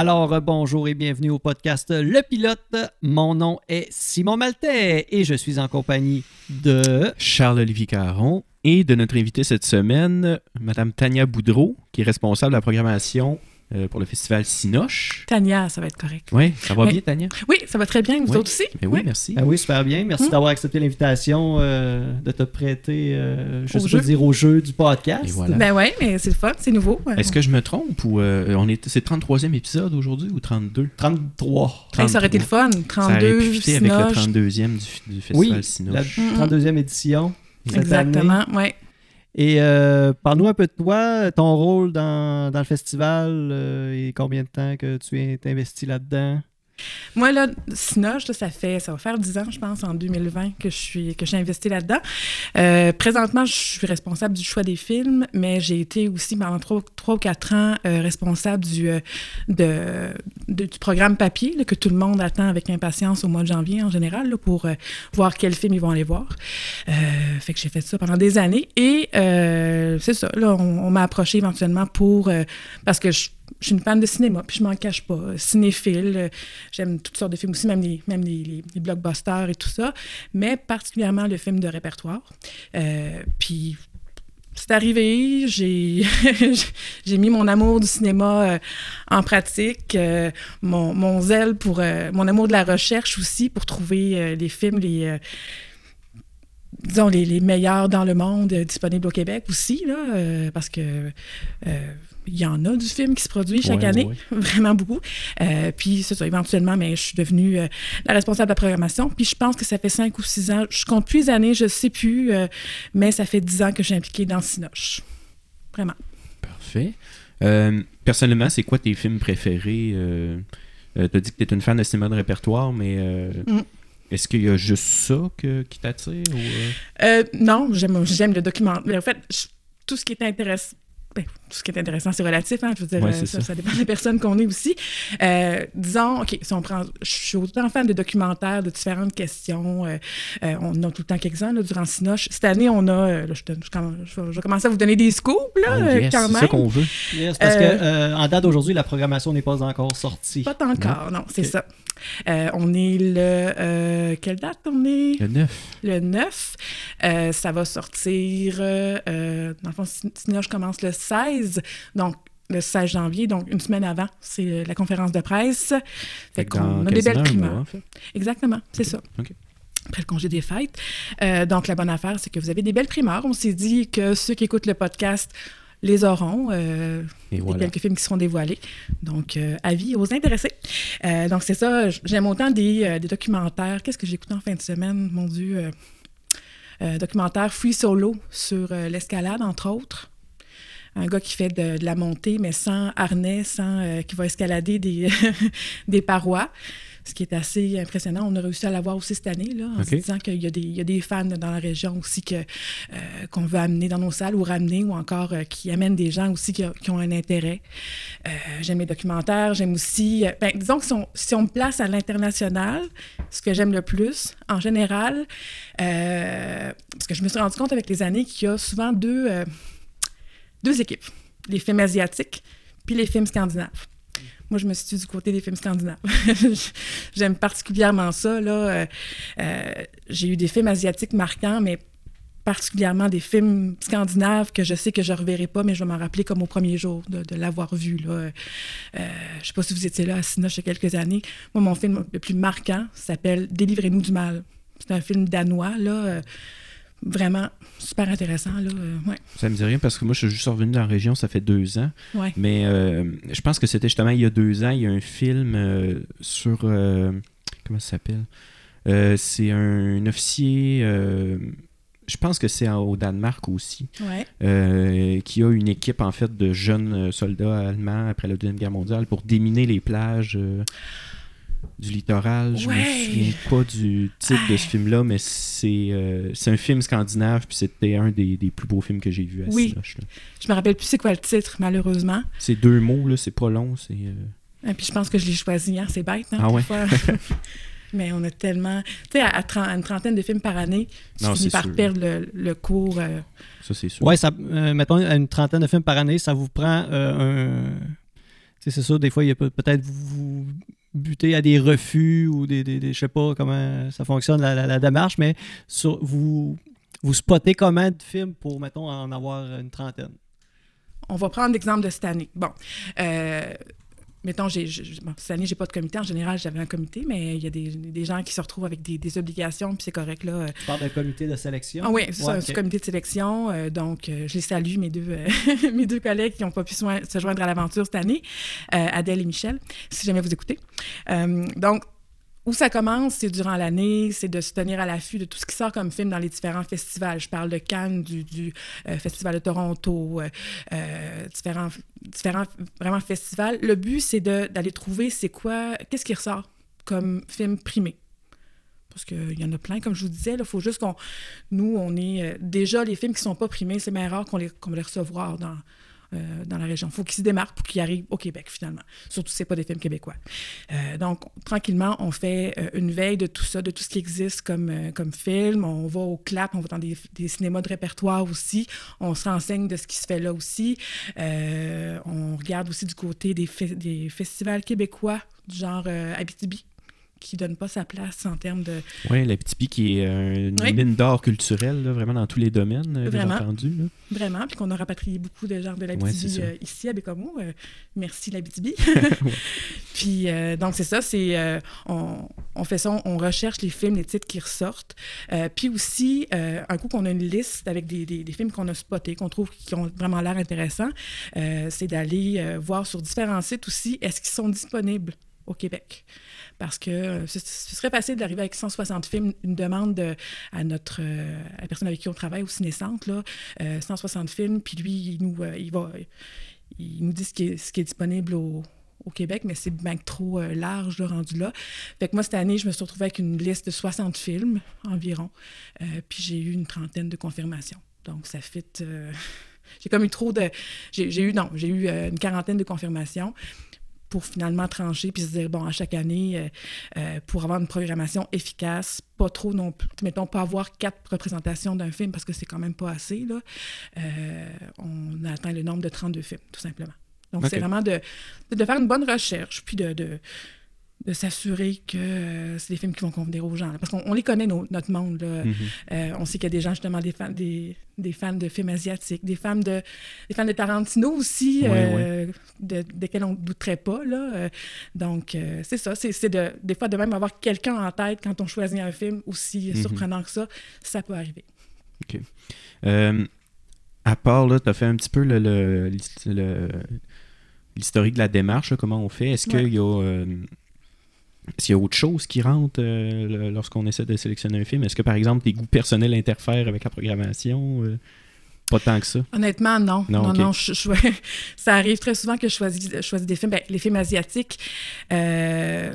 Alors, euh, bonjour et bienvenue au podcast Le Pilote. Mon nom est Simon Maltais et je suis en compagnie de... Charles-Olivier Caron et de notre invité cette semaine, Madame Tania Boudreau, qui est responsable de la programmation euh, pour le festival Sinoche. Tania, ça va être correct. Oui, ça va Oui. bien, Tania? Oui, ça va très bien. Vous Oui. autres aussi? Ben oui, Oui. merci. Ah oui, super bien. Merci Hmm. d'avoir accepté l'invitation euh, de te prêter, euh, je Au sais jeu. pas dire, au jeu du podcast. Voilà. Ben ouais, mais c'est le fun, c'est nouveau. Est-ce que je me trompe ou euh, on est c'est 33e épisode aujourd'hui ou 32? 33. Hey, ça aurait été le fun. Ça aurait 32, pu fitter avec le Sinoche. 32e du, du festival Oui, la Sinoche. Mm, 32e édition. cette. Exactement, ouais. Et euh, parle-nous un peu de toi, ton rôle dans, dans le festival euh, et combien de temps que tu es investi là-dedans? Moi, là, Sinoche, ça fait, ça va faire 10 ans, je pense, en 2020, que je suis, que j'ai investi là-dedans. Euh, présentement, je suis responsable du choix des films, mais j'ai été aussi pendant 3, ou 4 ans euh, responsable du, euh, du programme papier que tout le monde attend avec impatience au mois de janvier en général là, pour voir quel film ils vont aller voir. Fait que j'ai fait ça pendant des années et c'est ça. Là, on, on m'a approché éventuellement pour parce que je, je suis une fan de cinéma, puis je m'en cache pas. Cinéphile, euh, j'aime toutes sortes de films aussi, même les, même les, blockbusters et tout ça, mais particulièrement le film de répertoire. Euh, puis c'est arrivé, j'ai mis mon amour du cinéma euh, en pratique, euh, mon, mon zèle pour euh, mon amour de la recherche aussi pour trouver euh, les films les euh, disons les, les meilleurs dans le monde euh, disponibles au Québec aussi là, euh, parce que euh, il y en a du film qui se produit chaque Ouais, année, ouais. vraiment beaucoup. Euh, puis c'est ça, éventuellement, mais je suis devenue euh, la responsable de la programmation. Puis je pense que ça fait cinq ou six ans, je compte plus les années, je sais plus, euh, mais ça fait dix ans que je suis impliquée dans Sinoche. Vraiment. Parfait. Euh, personnellement, c'est quoi tes films préférés? Euh, euh, T'as dit que t'es une fan de cinéma de répertoire, mais euh, Mm. Est-ce qu'il y a juste ça que- qui t'attire? ou, euh? Euh, non, j'aime, le documentaire. En fait, tout ce qui ben, tout ce qui est intéressant, c'est relatif, hein, je veux dire, Ouais, euh, c'est ça, ça. ça dépend des personnes qu'on est aussi. Euh, disons, OK, si on prend, je suis autant fan de documentaires de différentes questions. euh, euh, on en a tout le temps quelques-uns là, durant Sinoche. Cette année, on a, euh, là, je, je vais- je vais commencer à vous donner des scoops, là, Oh, yes, quand c'est même. ça qu'on veut. Yes, parce Euh, que euh, en date d'aujourd'hui, la programmation n'est pas encore sortie. Pas encore, non, c'est ça. Euh, on est le... euh, quelle date on est? Le 9. le 9. Euh, ça va sortir, dans le fond, Sin- Sinoche commence le 16, donc le 16 janvier, donc une semaine avant, c'est euh, la conférence de presse. Fait qu'on a des belles primeurs. mois, en fait. Exactement, c'est ça. Après le congé des fêtes. Euh, donc, la bonne affaire, c'est que vous avez des belles primeurs. On s'est dit que ceux qui écoutent le podcast les auront. Euh, Et voilà. quelques films qui seront dévoilés. Donc, euh, avis aux intéressés. Donc, c'est ça. J'aime autant des, des documentaires. Qu'est-ce que j'ai écouté en fin de semaine? Mon Dieu. documentaire Free Solo sur l'escalade, entre autres. Un gars qui fait de, de la montée, mais sans harnais, sans, euh, qui va escalader des, des parois. Ce qui est assez impressionnant. On a réussi à l'avoir aussi cette année, là, en se disant qu'il y, a des- il y a des fans dans la région aussi que, euh, qu'on veut amener dans nos salles ou ramener, ou encore euh, qui amènent des gens aussi qui, qui ont un intérêt. Euh, j'aime les documentaires, j'aime aussi... ben, disons que si on, si on me place à l'international, ce que j'aime le plus, en général, parce que je me suis rendu compte avec les années qu'il y a souvent deux, deux équipes. Les films asiatiques puis les films scandinaves. Moi, je me situe du côté des films scandinaves. J'aime particulièrement ça. Là. Euh, euh, j'ai eu des films asiatiques marquants, mais particulièrement des films scandinaves que je sais que je ne reverrai pas, mais je vais m'en rappeler comme au premier jour de, l'avoir vu. Là. Euh, je ne sais pas si vous étiez là à Sinoche il y a quelques années. Moi, mon film le plus marquant s'appelle Délivrez-nous du mal. C'est un film danois, là. Vraiment super intéressant, là. euh, ouais. Ça me dit rien parce que moi, je suis juste revenu dans la région, ça fait deux ans. Ouais. Mais euh, je pense que c'était justement il y a deux ans, il y a un film euh, sur. comment ça s'appelle? C'est un, officier. je pense que c'est au Danemark aussi, Ouais. qui a une équipe en fait de jeunes soldats allemands après la Deuxième Guerre mondiale pour déminer les plages du littoral. Je Ouais. me souviens pas du titre de ce film-là, mais c'est euh, c'est un film scandinave, puis c'était un des, des plus beaux films que j'ai vu à Oui. Sinoche, là. Je me rappelle plus c'est quoi le titre, malheureusement. C'est deux mots, là, c'est pas long, c'est... euh, Et puis je pense que je l'ai choisi, hein, c'est bête, hein, Ah des ouais? fois. Mais on a tellement... Tu sais, à, à tren- à une trentaine de films par année, tu Non, finis par sûr. perdre le, le cours. euh, Ça, c'est sûr. Ouais, ça, euh, mettons, à une trentaine de films par année, ça vous prend euh, un. tu c'est ça, des fois, il y a peut-être vous, butez à des refus ou des, des, je sais pas comment ça fonctionne la, démarche, mais sur, vous, vous spottez combien de films pour, mettons, en avoir une trentaine? On va prendre l'exemple de cette année. Bon, euh, mettons, j'ai, cette année, j'ai pas de comité. En général, j'avais un comité, mais il y a des, gens qui se retrouvent avec des, obligations, puis c'est correct. Là. Tu parles d'un comité de sélection? Ah oui, c'est un comité de sélection. Euh, donc, euh, je les salue, mes deux, euh, mes deux collègues qui n'ont pas pu se joindre à l'aventure cette année, Adèle et Michel, si jamais vous écoutez. donc, où ça commence, c'est durant l'année, c'est de se tenir à l'affût de tout ce qui sort comme film dans les différents festivals. Je parle de Cannes, du, euh, Festival de Toronto, euh, euh, différents, différents vraiment festivals. Le but, c'est d'aller trouver c'est quoi, qu'est-ce qui ressort comme film primé. Parce qu'il y en a plein, comme je vous disais, il faut juste qu'on. Nous, on est. déjà, les films qui ne sont pas primés, c'est bien rare qu'on les, qu les recevoir dans, euh, dans la région. Il faut qu'ils se démarquent pour qu'ils arrivent au Québec, finalement. Surtout si ce pas des films québécois. Euh, donc, tranquillement, on fait euh, une veille de tout ça, de tout ce qui existe comme, comme film. On va au CLAP, on va dans des, des, cinémas de répertoire aussi. On se renseigne de ce qui se fait là aussi. on regarde aussi du côté des, des festivals québécois, du genre Abitibi, qui donne pas sa place en termes de. Oui, la qui est une mine d'or culturelle, vraiment dans tous les domaines, euh, vraiment. bien entendu. Vraiment, puis qu'on a rapatrié beaucoup de gens de la euh, ici à Bécomo. Euh, merci la puis donc c'est ça, c'est on, on, fait ça, on recherche les films, les titres qui ressortent. puis aussi, un coup qu'on a une liste avec des, des, des films qu'on a spotés, qu'on trouve qui ont vraiment l'air intéressants, c'est d'aller voir sur différents sites aussi, est-ce qu'ils sont disponibles au Québec? Parce que euh, ce, serait facile d'arriver avec 160 films, une demande à notre euh, à la personne avec qui on travaille au Ciné-Centre, là, 160 euh, films, puis lui, il nous, il va, il nous dit ce qui est, disponible au, au Québec, mais c'est bien trop large, le rendu là. Fait que moi, cette année, je me suis retrouvée avec une liste de 60 films environ, puis j'ai eu une trentaine de confirmations. Donc, ça fit... j'ai comme eu trop de... J'ai eu, non, j'ai eu une quarantaine de confirmations pour finalement trancher puis se dire, bon, à chaque année, euh, euh, pour avoir une programmation efficace, pas trop non plus, mettons, pas avoir quatre représentations d'un film parce que c'est quand même pas assez, là, euh, on a atteint le nombre de 32 films, tout simplement. Donc, c'est vraiment de, de, faire une bonne recherche, puis de, de de s'assurer que euh, c'est des films qui vont convenir aux gens. Parce qu'on les connaît, notre monde. Mhm. Euh, on sait qu'il y a des gens, justement, des fans, des, des fans de films asiatiques, des fans de, des fans de Tarantino aussi, euh, De, desquels on ne douterait pas. Là. donc, c'est ça. C'est de, des fois de même avoir quelqu'un en tête quand on choisit un film aussi mhm. surprenant que ça, ça peut arriver. OK. à part, là, tu as fait un petit peu le, le, l'historique de la démarche, comment on fait? Est-ce qu'il y a s'il y a autre chose qui rentre euh, lorsqu'on essaie de sélectionner un film? Est-ce que, par exemple, tes goûts personnels interfèrent avec la programmation? Euh, pas tant que ça. Honnêtement, non. Non, non, ça arrive très souvent que je choisis, des films. Ben, les films asiatiques, euh,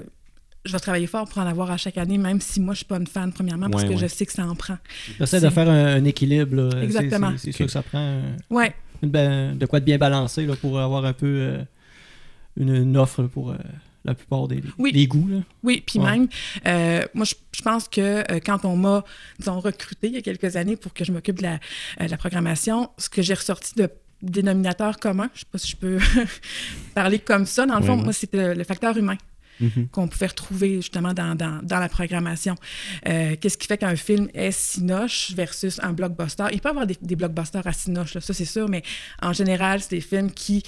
je vais travailler fort pour en avoir à chaque année, même si moi, je suis pas une fan, premièrement, parce que je sais que ça en prend. J'essaie de faire un, équilibre. Exactement. C'est sûr que ça prend ouais. de quoi de bien balancé pour avoir un peu une, offre pour la plupart des, goûts. Là. Oui, puis même, euh, moi, je, pense que euh, quand on m'a, disons, recruté il y a quelques années pour que je m'occupe de la, euh, la, programmation, ce que j'ai ressorti de dénominateur commun, je ne sais pas si je peux parler comme ça, dans le fond, moi, c'était le facteur humain. Mhm. qu'on pouvait retrouver justement dans, dans, la programmation. Euh, qu'est-ce qui fait qu'un film est sinoche versus un blockbuster? Il peut y avoir des, des blockbusters à sinoche, ça c'est sûr, mais en général, c'est des films qui,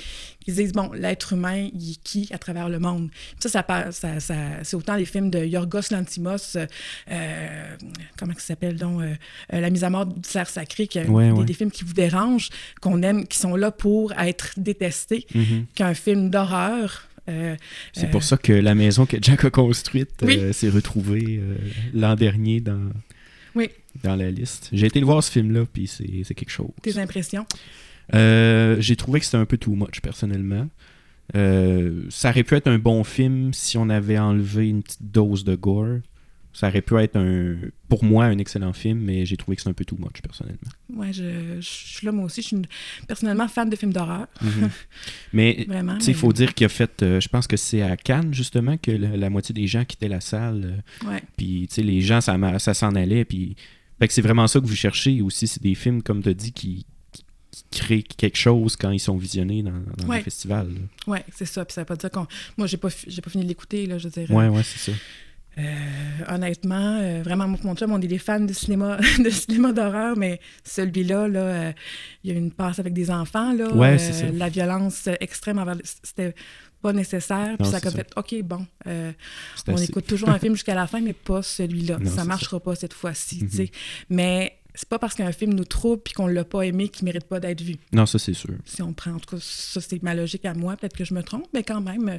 qui disent, bon, l'être humain, il est qui à travers le monde? Ça, ça, ça, ça c'est autant les films de Yorgos Lantimos, euh, comment ça s'appelle donc, euh, La mise à mort du cerf sacré, qui, des, films qui vous dérangent, qu'on aime, qui sont là pour être détestés, mhm. qu'un film d'horreur euh, c'est pour ça que la maison que Jack a construite euh, s'est retrouvée euh, l'an dernier dans, dans la liste. J'ai été le voir ce film-là, puis c'est quelque chose. Tes impressions? J'ai trouvé que c'était un peu too much, personnellement. ça aurait pu être un bon film si on avait enlevé une petite dose de gore. Ça aurait pu être un, pour moi un excellent film, mais j'ai trouvé que c'est un peu too much personnellement. Ouais, je, suis là moi aussi. Je suis personnellement fan de films d'horreur. Mhm. Mais il faut dire qu'il a fait, euh, je pense que c'est à Cannes justement que la, moitié des gens quittaient la salle. Euh, ouais. Puis les gens, ça, ça s'en allait. Puis c'est vraiment ça que vous cherchez aussi. C'est des films, comme tu as dit, qui, créent quelque chose quand ils sont visionnés dans, dans Ouais. un festival. Oui, c'est ça. Puis ça veut pas dire qu'on. Moi, j'ai pas, fi- j'ai pas fini de l'écouter, là, je veux dire. Ouais, ouais, c'est ça. Euh, honnêtement, euh, vraiment, moi, mon chum, on est des fans de cinéma, de cinéma d'horreur, mais celui-là, là, euh, il y a une passe avec des enfants, là. Ouais, c'est ça. La violence extrême envers. C'était pas nécessaire. Puis ça a comme fait, OK, bon, on assez- écoute toujours un film jusqu'à la fin, mais pas celui-là. Ça marchera pas cette fois-ci, Mhm. tu sais. Mais c'est pas parce qu'un film nous trouble puis qu'on l'a pas aimé qu'il mérite pas d'être vu. Non, ça, c'est sûr. Si on prend, en tout cas, ça, c'est ma logique à moi. Peut-être que je me trompe, mais quand même, euh,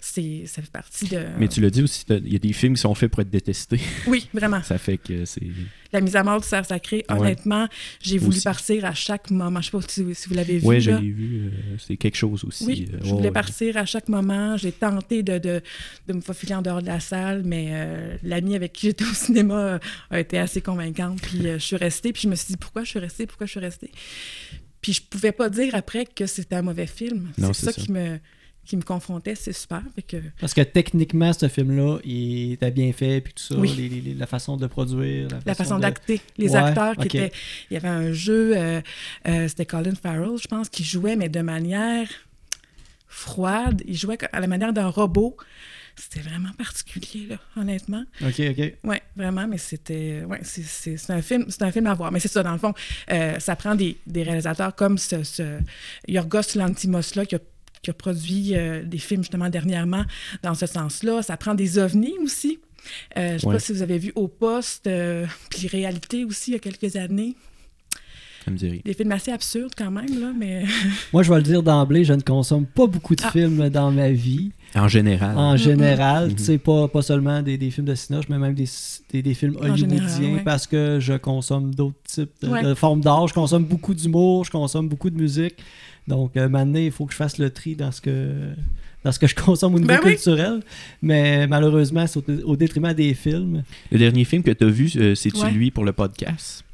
c'est, ça fait partie de. Mais tu l'as dit aussi, il y a des films qui sont faits pour être détestés. Oui, vraiment. ça fait que c'est. La mise à mort du cerf sacré, Ouais. honnêtement, j'ai voulu Aussi. partir à chaque moment. Je sais pas si, si vous l'avez vu. Ouais, je l'ai vu. euh, c'est quelque chose aussi. Oui, euh, je voulais partir à chaque moment. J'ai tenté de, de, de me faufiler en dehors de la salle, mais euh, l'amie avec qui j'étais au cinéma a été assez convaincante. Puis je suis restée, puis je me suis dit pourquoi je suis restée, pourquoi je suis restée? Puis je pouvais pas dire après que c'était un mauvais film. Non, C'est c'est ça, ça. qui me qui me confrontait, c'est super. Fait que, Parce que techniquement, ce film-là, il était bien fait, puis tout ça, Oui. les- les- la façon de produire, la façon, la façon de- d'acter, les Ouais, acteurs qui étaient. Il y avait un jeu, euh, euh, c'était Colin Farrell, je pense, qui jouait, mais de manière froide. Il jouait à la manière d'un robot. C'était vraiment particulier, là, honnêtement. Ok, ok. Oui, vraiment, mais c'était. Ouais, c'est- un film, c'est un film à voir. Mais c'est ça, dans le fond, euh, ça prend des, des réalisateurs comme ce, ce Yorgos Lantimos là qui a, qui a produit euh, des films justement dernièrement dans ce sens-là. Ça prend des ovnis aussi. Euh, je ne sais Ouais. pas si vous avez vu Au Poste, euh, puis Réalité aussi, il y a quelques années. Ça me rien. Des films assez absurdes quand même, là, mais Moi, je vais le dire d'emblée, je ne consomme pas beaucoup de Ah. films dans ma vie. En général. En général, Mhm. tu sais, pas, pas seulement des, des films de cinéma, mais même des, des, des films général, hollywoodiens ouais. parce que je consomme d'autres types de, Ouais. de formes d'art. Je consomme beaucoup d'humour, je consomme beaucoup de musique. Donc, euh, maintenant, il faut que je fasse le tri dans ce que, dans ce que je consomme au niveau Ben oui. culturel. Mais malheureusement, c'est au, au détriment des films. Le dernier film que tu as vu, euh, c'est-tu Ouais. lui pour le podcast?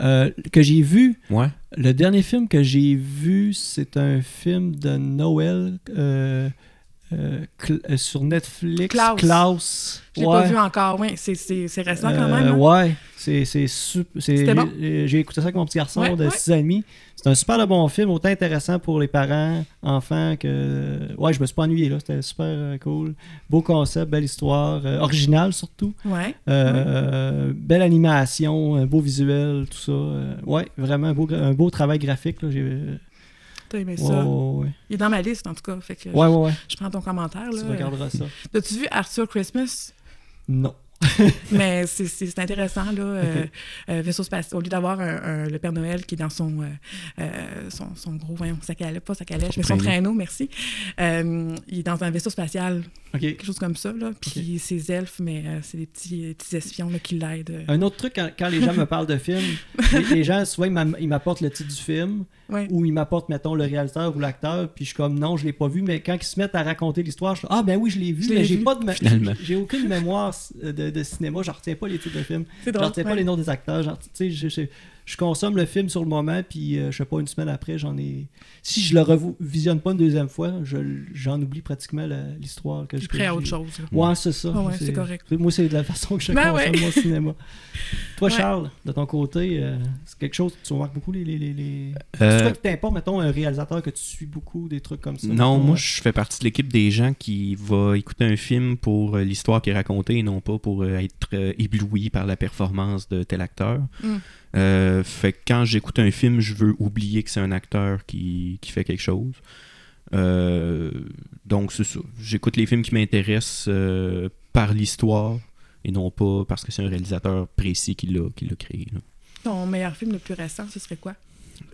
Euh, que j'ai vu, Ouais. le dernier film que j'ai vu, c'est un film de Noël euh, euh, Cl- euh, sur Netflix. Klaus. Klaus. je l'ai Ouais. pas vu encore. Oui, c'est- c'est c'est récent quand même. hein? Ouais, c'est c'est sup- c'est- C'était bon? j'ai- écouté ça avec mon petit garçon Ouais, de ouais. 6 ans et demi. C'est un super bon film, autant intéressant pour les parents, enfants que. Ouais, je me suis pas ennuyé là, c'était super euh, cool. Beau concept, belle histoire, euh, original surtout. Ouais. Euh, Belle animation, un beau visuel, tout ça. Ouais, vraiment un beau, gra- un beau travail graphique. Là, j'ai... T'as aimé Ouais, ça? ouais. Il est dans ma liste, en tout cas. Fait que Ouais, ouais, ouais. je, prends ton commentaire. Là. Tu regarderas ça. T'as-tu vu Arthur Christmas? Non. Mais c'est- intéressant, là. euh, euh, vaisseau spatial. Au lieu d'avoir le Père Noël qui est dans son, euh, son, son gros, voyons, sa calèche, pas sa calèche, mais son traîneau. merci. Euh, il est dans un vaisseau spatial, quelque chose comme ça, là. Puis c'est elfes, mais c'est des petits, petits espions là, qui l'aident. Un autre truc, quand, quand les gens me parlent de films, les, les gens, souvent, ils m'apportent le titre du film Ouais. ou ils m'apportent, mettons, le réalisateur ou l'acteur, puis je suis comme, non, je l'ai pas vu, mais quand ils se mettent à raconter l'histoire, je suis ah, ben oui, je l'ai vu, Je mais j'ai pas de... J'ai aucune mémoire de, de cinéma, je retiens pas les titres de films, je retiens pas les noms des acteurs, genre, tu sais, je, je, je consomme le film sur le moment, puis euh, je sais pas, une semaine après, j'en ai... Si je le revisionne pas une deuxième fois, je- j'en oublie pratiquement la- l'histoire que Je prêt à que autre j'ai- chose. là. Ouais, c'est ça. Ouais, c'est correct. Moi, c'est de la façon que je Ben consomme ouais. mon cinéma. Toi, Ouais. Charles, de ton côté, euh, c'est quelque chose que tu remarques beaucoup les. les, les, les... Euh, C'est toi qui t'importe, mettons, un réalisateur que tu suis beaucoup, des trucs comme ça. Non, mettons, moi euh, je fais partie de l'équipe des gens qui va écouter un film pour euh, l'histoire qui est racontée et non pas pour être euh, ébloui par la performance de tel acteur. Mm. Euh, fait que quand j'écoute un film, je veux oublier que c'est un acteur qui, qui fait quelque chose. Euh, donc c'est ça. J'écoute les films qui m'intéressent euh, par l'histoire et non pas parce que c'est un réalisateur précis qui l'a qui l'a créé. là. Ton meilleur film le plus récent, ce serait quoi?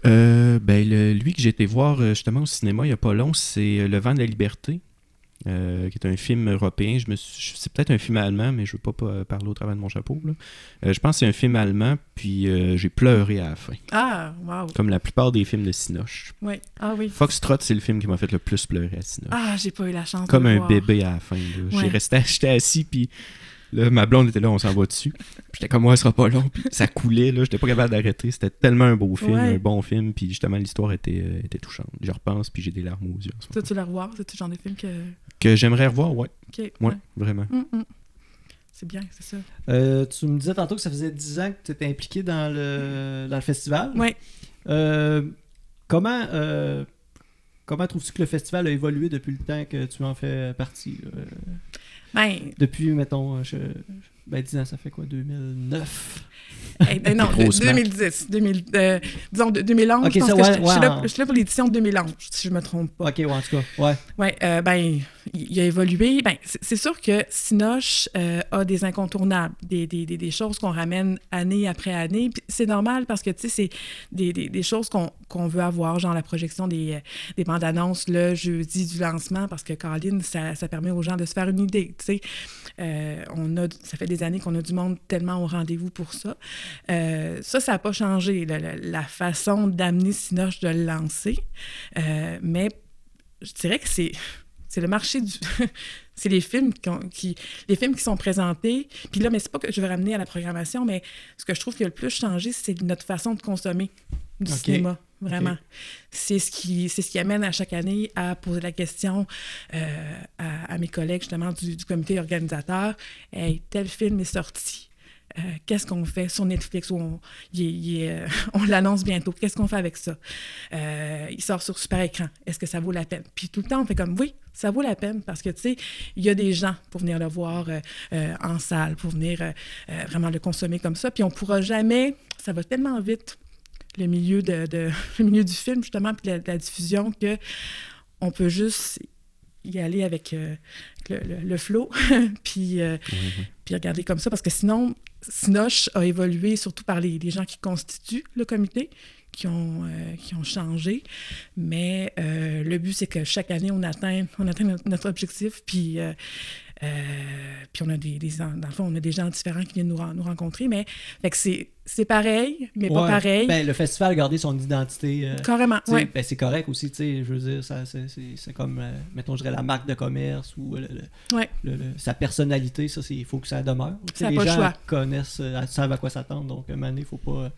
Ben, le- lui que j'ai été voir justement au cinéma il n'y a pas long, c'est Le vent de la liberté, euh, qui est un film européen. Je me suis- c'est peut-être un film allemand, mais je ne veux pas pa- parler au travers de mon chapeau. là. Euh, je pense que c'est un film allemand, puis euh, j'ai pleuré à la fin, Ah, wow. comme la plupart des films de Cinoche. Oui. Ah oui. Foxtrot, c'est le film qui m'a fait le plus pleurer à Cinoche. Ah, j'ai pas eu la chance comme de le un voir. bébé à la fin. là. J'ai Ouais. resté, j'étais assis, puis là, ma blonde était là, on s'en va dessus. J'étais comme, moi, ça sera pas long, puis ça coulait, là, j'étais pas capable d'arrêter. C'était tellement un beau film, Ouais. un bon film, puis justement, l'histoire était, euh, était touchante. Je repense, puis j'ai des larmes aux yeux. en ce moment. tu le revoir? C'est-tu le genre de film que. Que j'aimerais revoir, ouais, ouais, vraiment. Hum, hum. C'est bien, c'est ça. euh, tu me disais tantôt que ça faisait 10 ans que tu étais impliqué dans le, dans le festival. Ouais. Euh, comment euh, comment trouves-tu que le festival a évolué depuis le temps que tu en fais partie? Ben, Depuis, mettons, je, ben 10 ans, ça fait quoi, 2009? hey, ben non, de- Grosse marque. 2010. 2000, euh, disons, de 2011. Ok, je pense ça, que ouais, je, suis ouais, là, je suis là pour l'édition de 2011, si je me trompe pas. Ok, ouais, en tout cas, ouais. Oui, ben, il a évolué. Ben, c'est sûr que Sinoche euh, a des incontournables, des, des, des, des choses qu'on ramène année après année. Puis C'est normal parce que, tu sais, c'est des, des, des choses qu'on qu'on veut avoir, genre la projection des, euh, des bandes annonces le jeudi du lancement, parce que, Caroline, ça, ça permet aux gens de se faire une idée, tu sais. Euh, on a, ça fait des années qu'on a du monde tellement au rendez-vous pour ça. Euh, ça, ça n'a pas changé, la, façon d'amener Sinoche de le lancer. Euh, mais je dirais que c'est c'est le marché du c'est les films qui- les films qui sont présentés puis là mais c'est pas que je veux ramener à la programmation mais ce que je trouve qui a le plus changé c'est notre façon de consommer du Ok. cinéma vraiment c'est ce qui c'est ce qui amène à chaque année à poser la question euh, à, à mes collègues justement du, du comité organisateur hey tel film est sorti Euh, qu'est-ce qu'on fait sur Netflix où on, euh, on l'annonce bientôt. Qu'est-ce qu'on fait avec ça? Euh, il sort sur super écran. Est-ce que ça vaut la peine? Puis tout le temps, on fait comme oui, ça vaut la peine parce que, tu sais, il y a des gens pour venir le voir en salle, pour venir vraiment le consommer comme ça. Puis on pourra jamais, ça va tellement vite, le milieu, de, de- le milieu du film, justement, puis de la, de la diffusion, que on peut juste y aller avec euh, le, le- le flow, puis, euh, puis regarder comme ça, parce que sinon, Sinoche a évolué surtout par les, les gens qui constituent le comité, qui ont, euh, qui ont changé. Mais le but, c'est que chaque année, on atteint, on atteint notre, objectif, puis, puis on a des, des, dans le fond, on a des gens différents qui viennent nous, ren- nous rencontrer, mais fait que c'est, c'est pareil, mais pas Ouais. pareil. Ben, le festival a gardé son identité. euh, Carrément, oui. ben, c'est correct aussi, tu sais, je veux dire, ça, c'est, comme, euh, mettons, je dirais la marque de commerce ou le- le- Ouais. le- le- sa personnalité, ça, c'est- il faut que ça demeure. Ça les pas le gens choix. connaissent, euh, savent à quoi s'attendre, donc à un moment donné, il faut pas euh,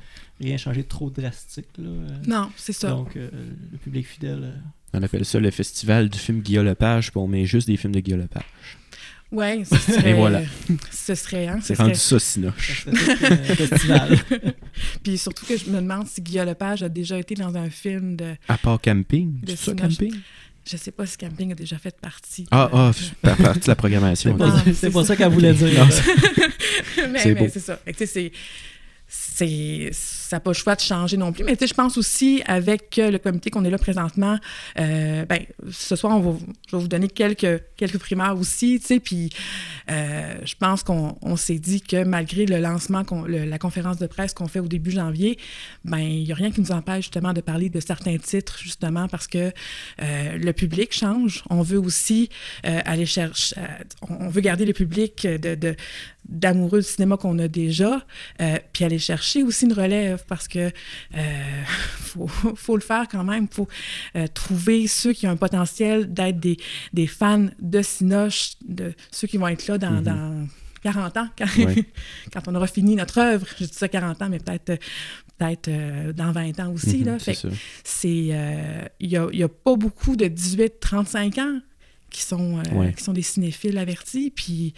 rien changer de trop drastique. Là, euh. Non, c'est ça. Donc, euh, le public fidèle. euh, On appelle ça le festival du film Guillaume Lepage, puis on met juste des films de Guillaume Lepage. Oui, ce serait. Et voilà. Ce serait, hein, ce C'est serait- rendu ça, ça Sinoche. serait tout, un festival. Puis surtout que je me demande si Guillaume Lepage a déjà été dans un film de. À part Camping. De C'est ça. Camping? Je sais pas si Camping a déjà fait partie. Ah, de- ah, par partie de la programmation. C'est pas, ça. ça qu'elle voulait dire. Non, mais C'est mais beau. c'est ça. C'est. ça n'a pas le choix de changer non plus. Mais je pense aussi avec euh, le comité qu'on est là présentement, euh, ben, ce soir, on va, je vais vous donner quelques, quelques primaires aussi, puis euh, je pense qu'on on s'est dit que malgré le lancement, la conférence de presse qu'on fait au début janvier, ben, il n'y a rien qui nous empêche justement de parler de certains titres, justement parce que le public change. On veut aussi aller chercher, on veut garder le public de- d'amoureux du cinéma qu'on a déjà, euh, puis aller chercher aussi une relève parce que euh, faut, faut le faire quand même. faut euh, trouver ceux qui ont un potentiel d'être des, des fans de Cinoche, de ceux qui vont être là dans, Mhm. dans 40 ans, quand, quand on aura fini notre œuvre. Je dis ça 40 ans, mais peut-être peut-être euh, dans 20 ans aussi. Mhm, là. c'est Fait c'est il y, a, il y a pas beaucoup de 18-35 ans qui sont, euh, Ouais. qui sont des cinéphiles avertis. Puis,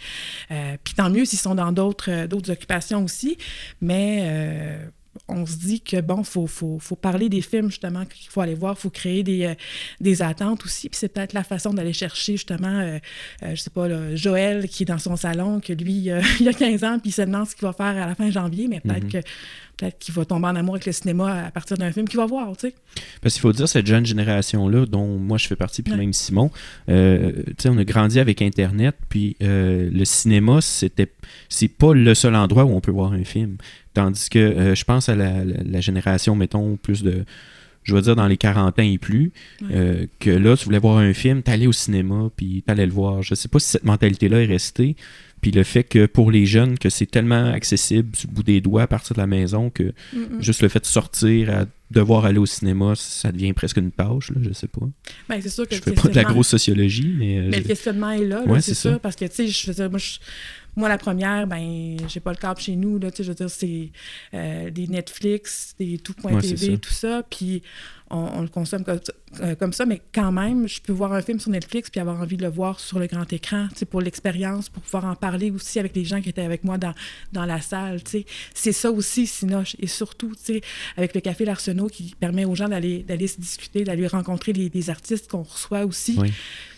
euh, puis tant mieux s'ils sont dans d'autres euh, d'autres occupations aussi. Mais on se dit que, bon, il faut, faut, faut parler des films, justement, qu'il faut aller voir. Il faut créer des, euh, des attentes aussi. Puis c'est peut-être la façon d'aller chercher, justement, euh, euh, je sais pas, là, Joël qui est dans son salon, que lui, il a 15 ans, puis il se demande ce qu'il va faire à la fin janvier. Mais peut-être Mhm. que peut-être qu'il va tomber en amour avec le cinéma à partir d'un film qu'il va voir, tu sais. Parce qu'il faut dire, cette jeune génération-là, dont moi je fais partie, puis Ouais. même Simon, euh, tu sais, on a grandi avec Internet, puis euh, le cinéma, c'était c'est pas le seul endroit où on peut voir un film. Tandis que euh, je pense à la, la- la génération, mettons, plus de, je vais dire dans les 40 ans et plus, Ouais. euh, que là, tu voulais voir un film, t'allais au cinéma, puis t'allais le voir. Je sais pas si cette mentalité-là est restée, puis le fait que pour les jeunes, que c'est tellement accessible du bout des doigts à partir de la maison que. Juste le fait de sortir, à devoir aller au cinéma, ça devient presque une tâche, là, je sais pas. Ben, c'est sûr que Je fais pas de la grosse sociologie, mais... euh, Mais le questionnement est là, Ouais, c'est c'est ça. ça. Parce que, tu sais, je veux dire, moi, je- moi, la première, ben, j'ai pas le câble chez nous, là, je veux dire, c'est euh, des Netflix, des tout.tv, Ouais, tout ça, puis on, on le consomme comme, euh, comme ça, mais quand même, je peux voir un film sur Netflix puis avoir envie de le voir sur le grand écran, pour l'expérience, pour pouvoir en parler aussi avec les gens qui étaient avec moi dans, dans la salle. C'est ça aussi, Sinoche, et surtout, avec le Café L'Arsenault qui permet aux gens d'aller d'aller se discuter, d'aller rencontrer les, des artistes qu'on reçoit aussi. Oui.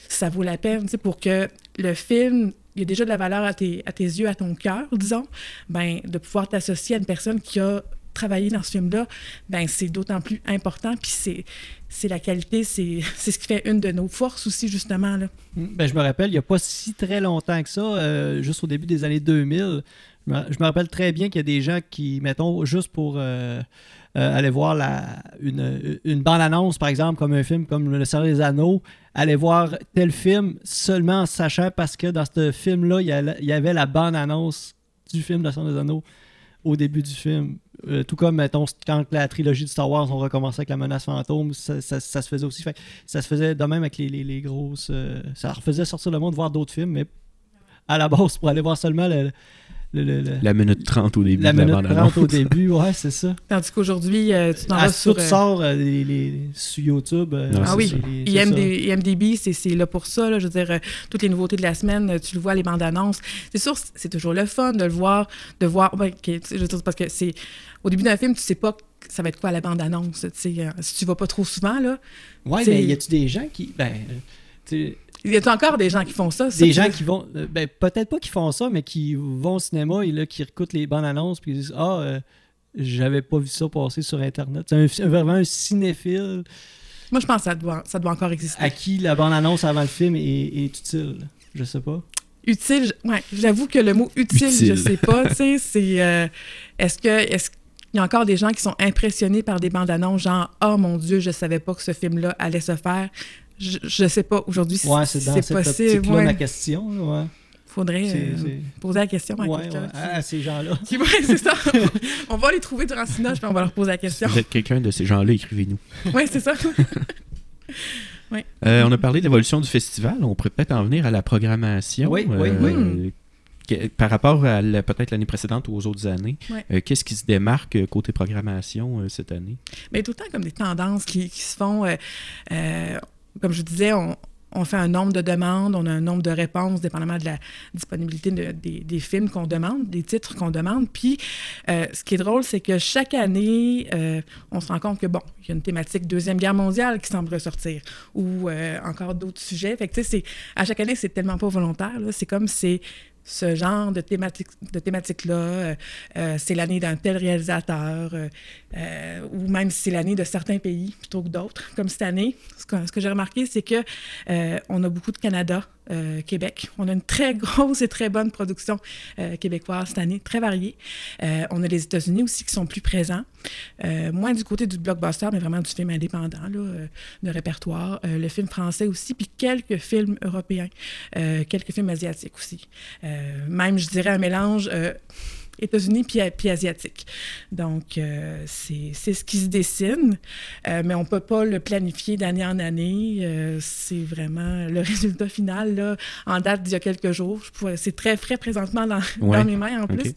Ça vaut la peine, tu sais, pour que le film, il y a déjà de la valeur à tes, à tes yeux, à ton cœur, disons, ben, de pouvoir t'associer à une personne qui a travaillé dans ce film-là, ben, c'est d'autant plus important, puis c'est, c'est la qualité, c'est, c'est ce qui fait une de nos forces aussi, justement, là. Ben, je me rappelle, il n'y a pas si très longtemps que ça, euh, juste au début des années 2000, je me, je me rappelle très bien qu'il y a des gens qui, mettons, juste pour euh, euh, aller voir une, une bande-annonce, par exemple, comme un film comme Le Seigneur des Anneaux, aller voir tel film seulement en sachant parce que dans ce film-là, il y avait la bande-annonce du film Le Seigneur des Anneaux au début du film. Euh, tout comme, mettons, quand la trilogie de Star Wars, on recommençait avec la menace fantôme, ça, se faisait aussi. Ça se faisait de même avec les, les- grosses. euh, ça leur faisait sortir le monde voir d'autres films, mais à la base, pour aller voir seulement le, le- le- le- La minute 30 au début la de la minute bande-annonce. 30 au début, ouais, c'est ça. Tandis qu'aujourd'hui, euh, tu t'en Ah, vas sur... tout euh, sort euh, les, les- sur YouTube. euh, Ah c'est- oui. les-. IMD, IMDB, c'est c'est là pour ça. là. je veux dire, euh, toutes les nouveautés de la semaine, tu le vois, les bandes annonces. C'est sûr, c'est- toujours le fun de le voir, de voir. ben, je veux dire, parce que c'est. Au début d'un film, tu sais pas que ça va être quoi la bande annonce. Tu sais, euh, si tu vas pas trop souvent, là. Ouais, mais y a-tu des gens qui. Ben, euh, tu Il y a encore des gens qui font ça. ça, des gens qui vont. euh, Ben, peut-être pas qui font ça, mais qui vont au cinéma et là, qui écoutent les bandes annonces puis ils disent Ah, euh, j'avais pas vu ça passer sur Internet. C'est un- vraiment un cinéphile Moi, je pense que ça doit, ça doit encore exister. à qui la bande annonce avant le film est, est utile? Je sais pas. Utile, je- ouais, j'avoue que le mot utile, Utile. je sais pas, tu sais, c'est euh, est-ce que est-ce qu'il y a encore des gens qui sont impressionnés par des bandes annonces genre oh mon dieu, je savais pas que ce film là allait se faire. Je, je sais pas aujourd'hui si Ouais, c'est c'est possible. optique-là ouais. ma question. ouais. Faudrait C'est- euh, c'est- poser la question à Ouais, quelqu'un. ouais, qui- à ces gens-là. qui- ouais, c'est ça. on va les trouver durant le Cinoche, puis on va leur poser la Si question. vous êtes quelqu'un de ces gens-là, écrivez-nous. Oui, c'est ça. Euh, on a parlé de l'évolution du festival. On pourrait peut-être en venir à la programmation. Oui, oui, Euh, oui. que- Par rapport à la- peut-être l'année précédente ou aux autres années, Ouais. euh, qu'est-ce qui se démarque euh, côté programmation euh, cette année? Mais tout le temps comme des tendances qui, qui se font. Comme je disais, on, fait un nombre de demandes, on a un nombre de réponses, dépendamment de la disponibilité de- des, films qu'on demande, des titres qu'on demande. Puis, euh, ce qui est drôle, c'est que chaque année, euh, on se rend compte que, bon, il y a une thématique Deuxième Guerre mondiale qui semble ressortir, ou euh, encore d'autres sujets. Fait que, tu sais, à chaque année, c'est tellement pas volontaire. C'est comme c'est ce genre de thématique de thématique-là. euh, euh, c'est l'année d'un tel réalisateur, euh, ou même si c'est l'année de certains pays plutôt que d'autres, comme cette année. Ce que, que j'ai remarqué, c'est que on a beaucoup de Canada, euh, Québec. On a une très grosse et très bonne production euh, québécoise cette année, très variée. Euh, on a les États-Unis aussi qui sont plus présents, moins du côté du blockbuster, mais vraiment du film indépendant, là, de répertoire. Le film français aussi, puis quelques films européens, quelques films asiatiques aussi. Même, je dirais, un mélange. États-Unis puis, puis asiatique. Donc, euh, c'est ce qui se dessine, euh, mais on ne peut pas le planifier d'année en année. Euh, c'est vraiment le résultat final, là, en date d'il y a quelques jours. C'est très frais présentement dans, Ouais. dans mes mains, en plus.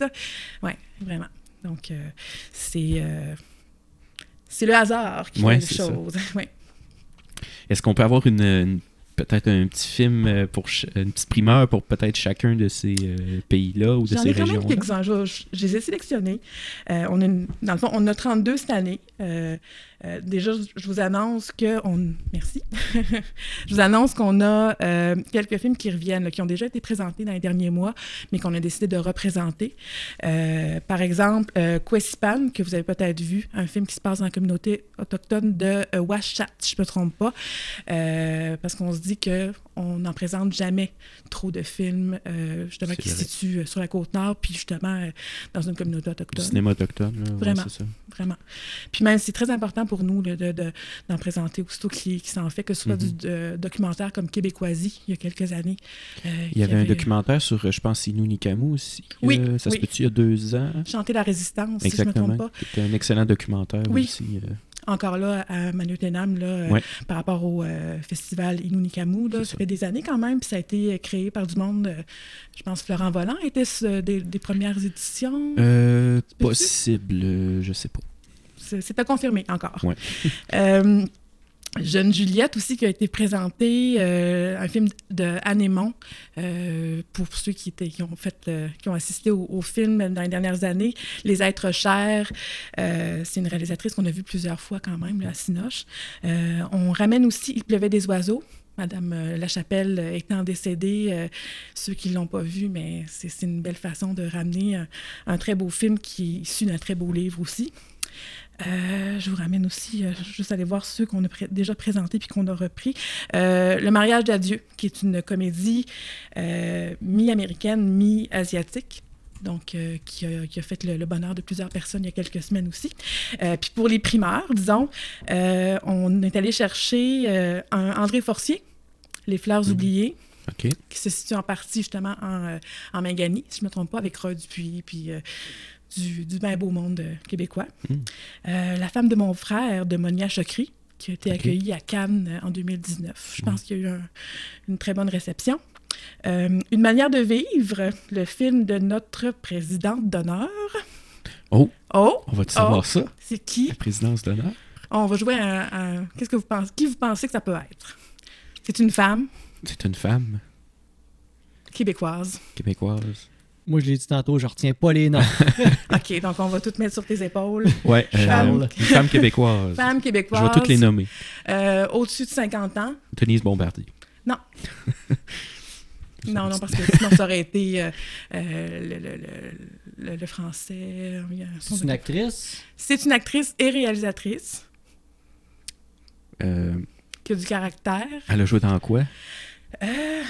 Oui, vraiment. Donc, euh, c'est c'est le hasard qui Ouais, fait les choses. Est-ce qu'on peut avoir une, une- peut-être un petit film euh, pour une petite primeur pour peut-être chacun de ces euh, pays-là ou de J'en ces ai quand même régions-là? quelques-uns. Je, je- je les ai sélectionnés. Euh, on a une- dans le fond, on en a 32 cette année. Euh, déjà, je- vous annonce que on... Merci. je vous annonce qu'on a euh, quelques films qui reviennent, là, qui ont déjà été présentés dans les derniers mois, mais qu'on a décidé de représenter. Euh, par exemple, Kwesipan, que vous avez peut-être vu, un film qui se passe dans la communauté autochtone de Washat, si je ne me trompe pas, parce qu'on se dit qu'on n'en présente jamais trop de films, justement, qui se situent sur la côte nord, puis justement dans une communauté autochtone. cinéma autochtone, là, Vraiment. ça. Vraiment. Puis même, c'est très important pour nous là, de, de- d'en présenter aussitôt qui, qui s'en fait, que ce soit Mhm. du euh, documentaire comme Québécoisie, il y a quelques années. euh, Il y avait un documentaire sur, je pense, Inou Nikamu aussi. Oui, euh, ça se oui. peut-il y a deux ans? Chanter la résistance, si je ne me Exactement. trompe pas. C'était un excellent documentaire Oui. aussi. euh. encore là à Manu là, euh, Ouais. par rapport au euh, festival Inunikamu. Là, ça ça. fait des années quand même, puis ça a été créé par du monde. euh, je pense Florent Volant était des, des premières éditions. Possible, je sais pas. C'est à confirmer encore. Ouais. Euh, Jeune Juliette aussi qui a été présenté, euh, un film de euh, pour ceux qui, étaient, qui, ont fait, euh, qui ont assisté au, au film dans les dernières années. Les êtres chers, c'est une réalisatrice qu'on a vue plusieurs fois quand même là, à Sinoche. On ramène aussi Il pleuvait des oiseaux. Madame Lachapelle étant décédée, ceux qui ne l'ont pas vu, mais c'est c'est une belle façon de ramener un, un très beau film qui est issu d'un très beau livre aussi. Euh, je vous ramène aussi, euh, juste aller voir ceux qu'on a déjà présentés puis qu'on a repris. Euh, le mariage d'adieu, qui est une comédie mi-américaine, mi-asiatique. Donc, qui, a, qui a fait le, le bonheur de plusieurs personnes il y a quelques semaines aussi. Puis pour les primeurs, disons, on est allé chercher un André Forcier, Les fleurs Mhm. oubliées, qui se situe en partie justement en, euh, en Mangani, si je ne me trompe pas, avec Roy Dupuis, puis euh, du, du bien beau monde euh, québécois. Mm. Euh, la femme de mon frère, de Monia Chokri, qui a été accueillie à Cannes euh, en 2019. Je Mm. pense qu'il y a eu un- une très bonne réception. Euh, une manière de vivre, le film de notre présidente d'honneur. Oh, Oh, on va-tu savoir ça? c'est qui? La présidence d'honneur? On va jouer un... un- Qu'est-ce que vous pensez? Qui vous pensez que ça peut être? C'est une femme? C'est une femme québécoise. québécoise. Moi, je l'ai dit tantôt, je retiens pas les noms. OK, donc on va tout mettre sur tes épaules. Ouais, euh, Charles. une femme québécoise. Femme Je québécoise. vais toutes les nommer. euh, Au-dessus de 50 ans. Denise Bombardier. Non. Non, non, parce que sinon, ça aurait été euh, euh, le, le- le- le- le français. euh, C'est une actrice? C'est une actrice et réalisatrice Euh, qui a du caractère. elle a joué dans quoi? Euh,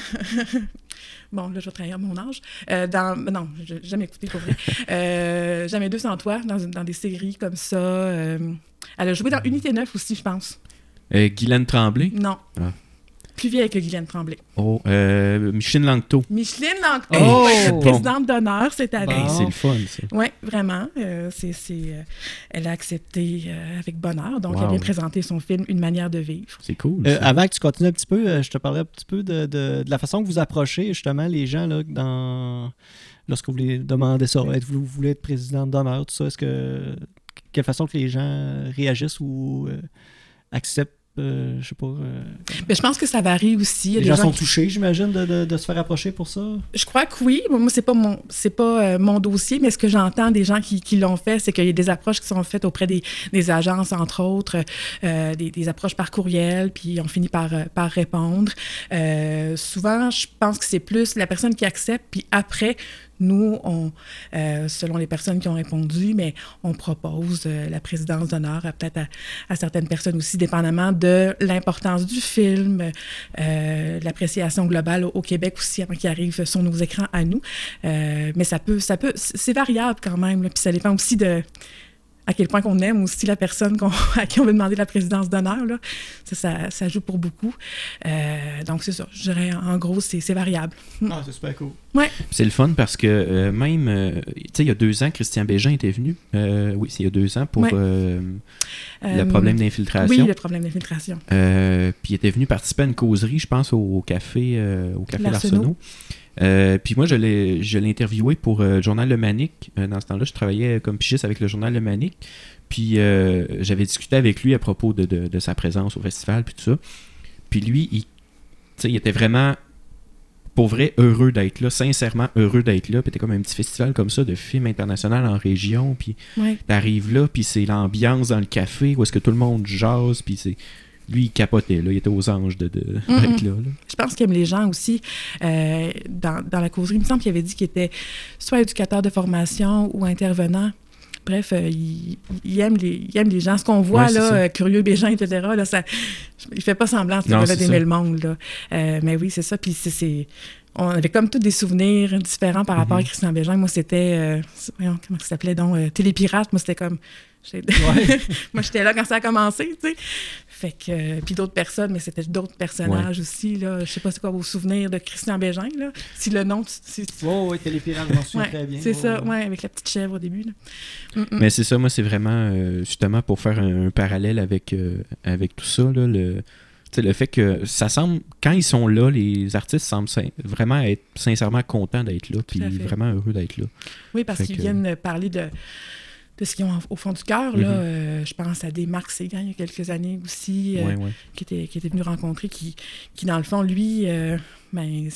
bon, là, je vais trahir mon âge. Euh, dans... Non, je n'ai jamais écouté pour vrai. Euh, jamais deux sans toi, dans, dans des séries comme ça. euh, Elle a joué dans Unité 9 aussi, je pense. Euh, Guylaine Tremblay? Non. Ah. Plus vieille que Guylaine Tremblay. Oh, euh, Micheline Langto. Micheline Langto, Oh! présidente d'honneur cette année. Bon. C'est le fun, ça. Oui, vraiment. Euh, c'est, c'est, euh, elle a accepté euh, avec bonheur. Donc, Wow. elle vient présenter son film Une manière de vivre. C'est cool. Euh, avant que tu continues un petit peu, je te parlais un petit peu de, de- de la façon que vous approchez justement les gens là, dans lorsque vous les demandez ça. Êtes-vous vous voulez être président d'honneur, tout ça? Est-ce que quelle façon que les gens réagissent ou euh, acceptent, euh, je sais pas. euh, Mais je pense que ça varie aussi. Il y a les des gens gens sont qui- touchés, j'imagine, de, de- de se faire approcher pour ça? Je crois que oui. Moi, c'est pas mon, c'est pas euh, mon dossier, mais ce que j'entends des gens qui, qui l'ont fait, c'est qu'il y a des approches qui sont faites auprès des, des agences, entre autres, euh, des, des approches par courriel, puis on finit par, par répondre. Euh, souvent, je pense que c'est plus la personne qui accepte, puis après, nous, on, euh, selon les personnes qui ont répondu, mais on propose euh, la présidence d'honneur à peut-être à, certaines personnes aussi, dépendamment de l'importance du film, euh, l'appréciation globale au, Québec aussi avant qu'il arrive sur nos écrans à nous. Euh, mais ça peut, ça peut, c'est variable quand même. Puis ça dépend aussi de à quel point qu'on aime aussi la personne à qui on veut demander la présidence d'honneur. là. Ça, ça, ça joue pour beaucoup. Euh, donc c'est ça. Je dirais en gros, c'est c'est variable. Ah, c'est super cool. C'est le fun parce que euh, même, euh, tu sais, il y a deux ans, Christian Bégin était venu. Euh, oui, c'est il y a deux ans pour Ouais. euh, le Euh, problème Oui, d'infiltration. le problème d'infiltration. Euh, puis il était venu participer à une causerie, je pense, au, au café, euh, au café L'Arsenault. Euh, puis moi, je l'ai je l'ai interviewé pour euh, le journal Le Manic. Euh, dans ce temps-là, je travaillais comme pigiste avec le journal Le Manic. Puis j'avais discuté avec lui à propos de, de- de sa présence au festival, puis tout ça. Puis lui, il, il était vraiment, pour vrai, heureux d'être là, sincèrement heureux d'être là. Puis c'était comme un petit festival comme ça de films internationaux en région. Puis Oui. T'arrives là, puis c'est l'ambiance dans le café où est-ce que tout le monde jase, puis c'est. Lui, il capotait, là. Il était aux anges de, de- Mhm. d'être là, là. Je pense qu'il aime les gens aussi. Euh, dans, dans la causerie, il me semble qu'il avait dit qu'il était soit éducateur de formation ou intervenant. Bref, euh, il, il aime les, il aime les gens. Ce qu'on voit, Ouais, là, euh, curieux, bégeant, etc., là, ça, il fait pas semblant c'est d'aimer ça. le monde. Là. Euh, mais oui, c'est ça. Puis c'est- on avait comme tous des souvenirs différents par rapport à Christian Bégin. Moi, c'était. euh, voyons, comment ça s'appelait donc euh, Télépirate. Moi, c'était comme. Ouais. Moi, j'étais là quand ça a commencé, tu sais. Fait que. euh, puis d'autres personnes, mais c'était d'autres personnages aussi, là. Je sais pas c'est quoi vos souvenirs de Christian Bégin, là. Si le nom. tu- Oh, oui, Télépirate, je m'en souviens très bien. c'est Oh, ça, ouais. avec la petite chèvre au début, là. Mm, mm. Mais c'est ça, moi, c'est vraiment euh, justement pour faire un, un parallèle avec, euh, avec tout ça, là, le, le fait que ça semble, quand ils sont là, les artistes semblent vraiment être sincèrement contents d'être là, puis vraiment heureux d'être là. Oui, parce qu'ils que- viennent parler de, de ce qu'ils ont au fond du cœur. là. Mhm. Euh, je pense à des Marc Séguin il y a quelques années aussi, euh, qui, était, qui était venu rencontrer, qui, qui dans le fond, lui, euh, ben,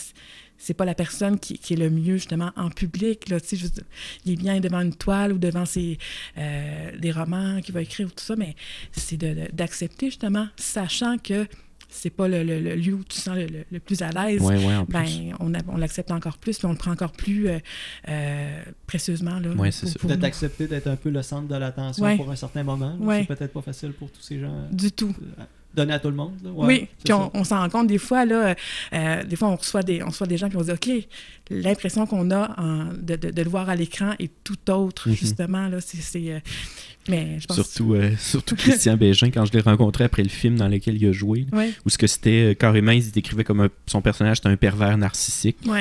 c'est pas la personne qui, qui est le mieux justement en public. Là, je il est bien devant une toile ou devant ses, euh, des romans qu'il va écrire ou tout ça, mais c'est d'accepter justement, sachant que c'est pas le, le- le lieu où tu te sens le, le- le plus à l'aise. Ouais, ouais, en plus. Ben, on, on l'accepte encore plus, puis on le prend encore plus euh, euh, précieusement. Là, Ouais, c'est Peut-être accepter d'être un peu le centre de l'attention Ouais. pour un certain moment. C'est peut-être pas facile pour tous ces gens. Du tout. Donner à tout le monde. là. Ouais, oui, puis on, on s'en rend compte des fois, là, euh, des fois on reçoit des, on reçoit des gens qui vont dire, OK, l'impression qu'on a en- de, de- de le voir à l'écran est tout autre, Mhm. justement. Là, c'est, c'est, euh, mais je pense... Surtout, euh, surtout Christian Bégin, quand je l'ai rencontré après le film dans lequel il a joué, là, Oui, où ce que c'était euh, carrément, il se décrivait comme un- son personnage, c'était un pervers narcissique. oui,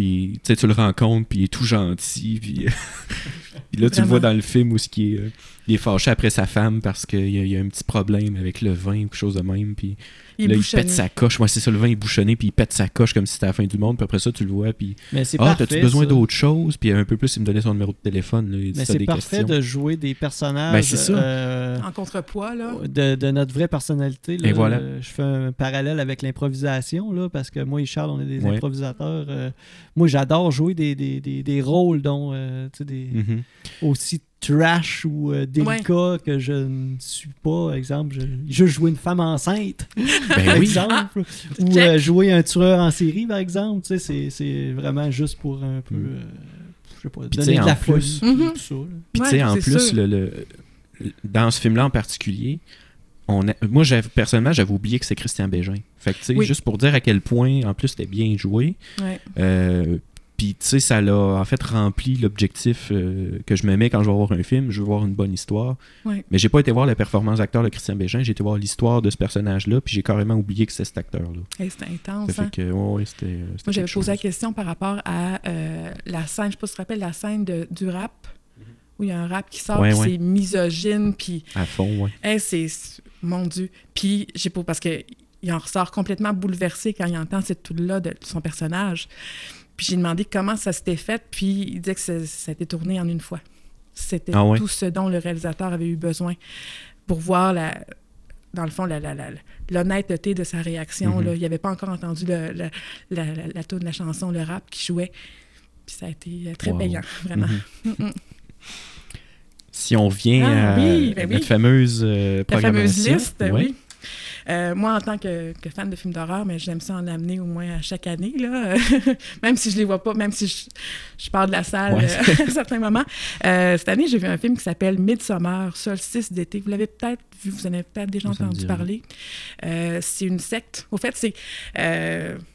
Puis tu le rencontres, puis il est tout gentil. Puis, puis là, tu le vois dans le film où ce qui est, euh, il est fâché après sa femme parce qu'il y, y a un petit problème avec le vin ou quelque chose de même. Puis il là, il pète sa coche. Moi, c'est ça, le vin est bouchonné, puis il pète sa coche comme si c'était la fin du monde. Puis après ça, tu le vois, puis Mais c'est Ah, t'as-tu besoin d'autre chose? Puis un peu plus, il me donnait son numéro de téléphone. Là, il dit, Mais c'est parfait questions. de jouer des personnages Ben, ça. euh, En contrepoids, là. de, de notre vraie personnalité. là. Et voilà. Je fais un parallèle avec l'improvisation, là, parce que moi et Charles, on est des Ouais. improvisateurs. euh, moi, j'adore jouer des, des, des, des rôles dont, euh, tu sais, des, Mhm. aussi trash ou euh, délicats que je ne suis pas. Exemple, je, juste jouer une femme enceinte, par Ben oui. exemple. ou Check. euh, jouer un tueur en série, par exemple. Tu sais, c'est- c'est vraiment juste pour un peu. Mm. euh, je sais pas, donner de la plus- folie. Tout ça, là. Puis tu sais, en plus, le, le- dans ce film-là en particulier, on a- moi, j'avais- personnellement, j'avais oublié que c'est Christian Bégin. Fait que, tu sais, Oui. juste pour dire à quel point, en plus, c'était bien joué. Ouais. Euh, Puis, tu sais, ça l'a en fait rempli l'objectif euh, que je me mets quand je vais voir un film. Je veux voir une bonne histoire. Ouais. Mais j'ai pas été voir la performance d'acteur de Christian Bégin. J'ai été voir l'histoire de ce personnage-là. Puis j'ai carrément oublié que c'était cet acteur-là. Hey, c'est intense, Ça fait hein? que, ouais, ouais, c'était. euh, c'était Moi, j'avais posé la question par rapport à euh, la scène, je sais pas si tu te rappelles, la scène de- du rap, où il y a un rap qui sort, puis c'est misogyne, puis À fond, ouais. hey, c'est... Mon Dieu. Puis, j'ai pas... Parce que il en ressort complètement bouleversé quand il entend cette toune-là de son personnage. Puis j'ai demandé comment ça s'était fait, puis il disait que ça, ça a été tourné en une fois. C'était Ah ouais? tout ce dont le réalisateur avait eu besoin pour voir la, dans le fond, l'honnêteté de sa réaction. Mhm. là. Il n'avait pas encore entendu le, le- la, la, la toune, la chanson, le rap qui jouait. Puis ça a été euh, très Wow. payant, vraiment. Mhm. Mm, mm. Si on vient Ah, à oui, ben oui. notre fameuse euh, La programmation. fameuse liste, oui. Euh, moi, en tant que, que fan de films d'horreur, mais j'aime ça en amener au moins à chaque année, là. même si je les vois pas, même si je, je pars de la salle Ouais. euh, à certains moments. Euh, cette année, j'ai vu un film qui s'appelle Midsummer, Solstice d'été. Vous l'avez peut-être vu, vous en avez peut-être déjà entendu parler. C'est une secte. Au fait, c'est...